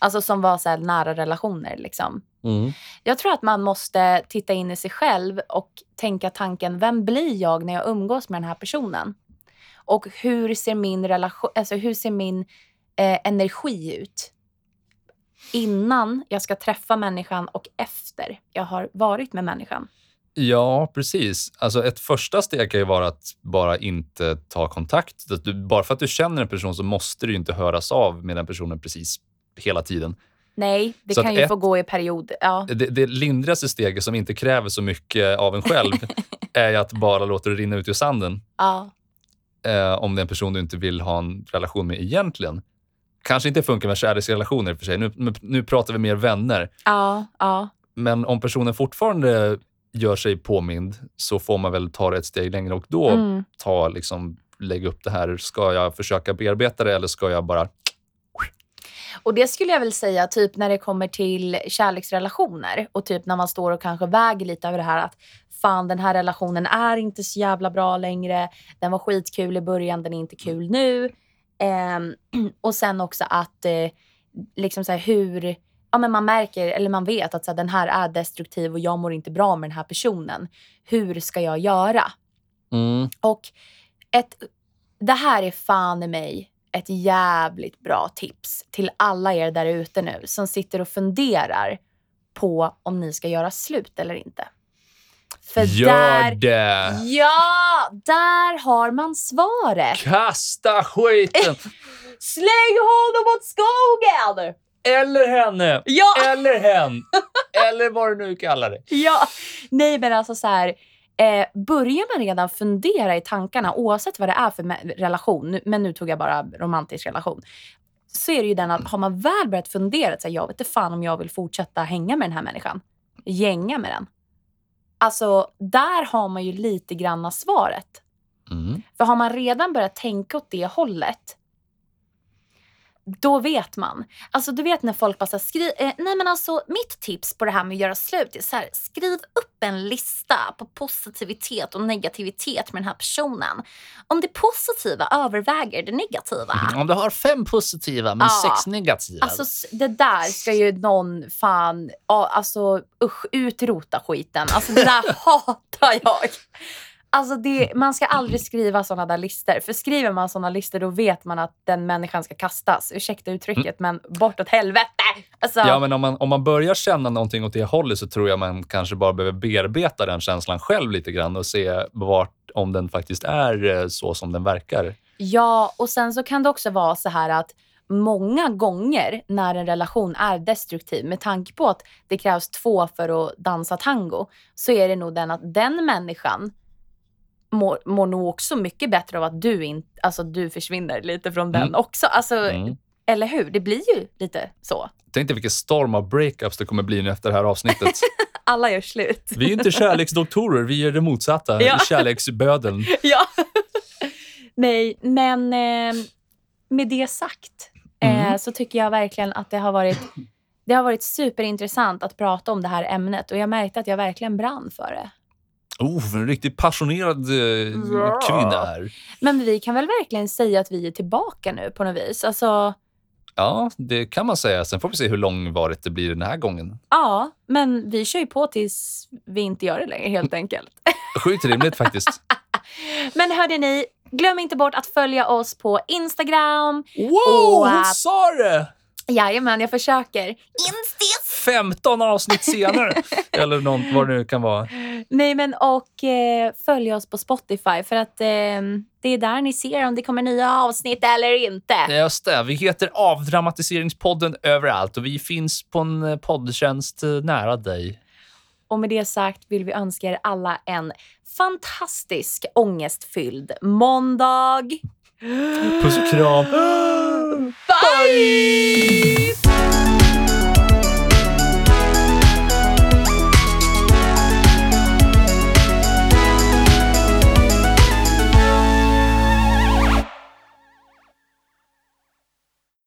alltså som var så här nära relationer. Liksom. Mm. Jag tror att man måste titta in i sig själv och tänka tanken, vem blir jag när jag umgås med den här personen? Och hur ser min, relation, alltså hur ser min eh, energi ut? Innan jag ska träffa människan och efter jag har varit med människan. Ja, precis. Alltså ett första steg kan ju vara att bara inte ta kontakt. Du, bara för att du känner en person så måste du inte höras av med den personen precis hela tiden. Nej, det Så kan ju ett- få gå i period. Ja. Det, det lindraste steget som inte kräver så mycket av en själv <laughs> är att bara låta det rinna ut i sanden. Ja. eh, om det är en person du inte vill ha en relation med egentligen. Kanske inte funkar med kärleksrelationer i och för sig. Nu, nu- nu pratar vi mer vänner. Ja, ja. Men om personen fortfarande gör sig påmind så får man väl ta det ett steg längre och då Mm. ta, liksom, lägga upp det här. Ska jag försöka bearbeta det eller ska jag bara... Och det skulle jag väl säga typ när det kommer till kärleksrelationer och typ när man står och kanske väger lite över det här att fan den här relationen är inte så jävla bra längre. Den var skitkul i början, den är inte kul nu. Ehm, <clears throat> och sen också att eh, liksom så här, hur ja, men man märker eller man vet att så här, den här är destruktiv och jag mår inte bra med den här personen. Hur ska jag göra? Och ett, det här är fan i mig ett jävligt bra tips till alla er där ute nu som sitter och funderar på om ni ska göra slut eller inte. För Gör där, det! ja, där har man svaret. Kasta skiten! <laughs> Släng honom åt skogen! eller henne! Ja, Eller hen! <laughs> eller vad du nu kallar det. ja. Nej, men alltså så här. Eh, börjar man redan fundera i tankarna, oavsett vad det är för relation, men nu tog jag bara romantisk relation, så är det ju den att har man väl börjat fundera, att jag vet inte fan om jag vill fortsätta hänga med den här människan, gänga med den. Alltså, där har man ju lite granna svaret. Mm. För har man redan börjat tänka åt det hållet, då vet man. Alltså du vet när folk bara så här, skriv, eh, nej men alltså mitt tips på det här med att göra slut är så här, skriv upp en lista på positivitet och negativitet med den här personen. Om det positiva överväger det negativa. <laughs> Om du har fem positiva men Ja. sex negativa. Alltså det där ska ju någon fan, alltså usch, utrota skiten. Alltså det där <laughs> hatar jag. Alltså det, man ska aldrig skriva såna där listor. För skriver man såna listor då vet man att den människan ska kastas. Ursäkta uttrycket men bortåt helvete. Alltså, Ja, men om man, om man börjar känna någonting åt det hållet så tror jag man kanske bara behöver bearbeta den känslan själv lite grann och se vart, om den faktiskt är eh, så som den verkar. Ja, och sen så kan det också vara så här att många gånger när en relation är destruktiv, med tanke på att det krävs två för att dansa tango, så är det nog den att den människan mår, mår nog också mycket bättre av att du, in, alltså, du försvinner lite från den Mm. också. Alltså, Mm. Eller hur? Det blir ju lite så. Tänk dig vilken storm av breakups det kommer bli nu efter det här avsnittet. <laughs> Alla gör slut. Vi är inte kärleksdoktorer, vi är det motsatta. Ja. <laughs> Kärleksbödeln. ja. Nej, men eh, med det sagt eh, Mm. så tycker jag verkligen att det har varit det har varit superintressant att prata om det här ämnet och jag märkte att jag verkligen brann för det. Oh, en riktigt passionerad eh, Ja. kvinna här. Men vi kan väl verkligen säga att vi är tillbaka nu på något vis. Alltså, Ja, det kan man säga. Sen får vi se hur långvarigt det blir den här gången. ja, men vi kör ju på tills vi inte gör det längre helt enkelt. <laughs> Sjukt rimligt faktiskt. <laughs> Men hörde ni, glöm inte bort att följa oss på Instagram. Wow, Och, hon sa det! Jajamän, jag försöker. Instis! 15 avsnitt senare. <laughs> Eller något, vad det nu kan vara. Nej, men och eh, följ oss på Spotify för att eh, det är där ni ser om det kommer nya avsnitt eller inte. Just det, vi heter Avdramatiseringspodden överallt och vi finns på en eh, poddtjänst eh, nära dig. Och med det sagt vill vi önska er alla en fantastisk ångestfylld måndag. Puss och kram. <gasps> Bye! Bye!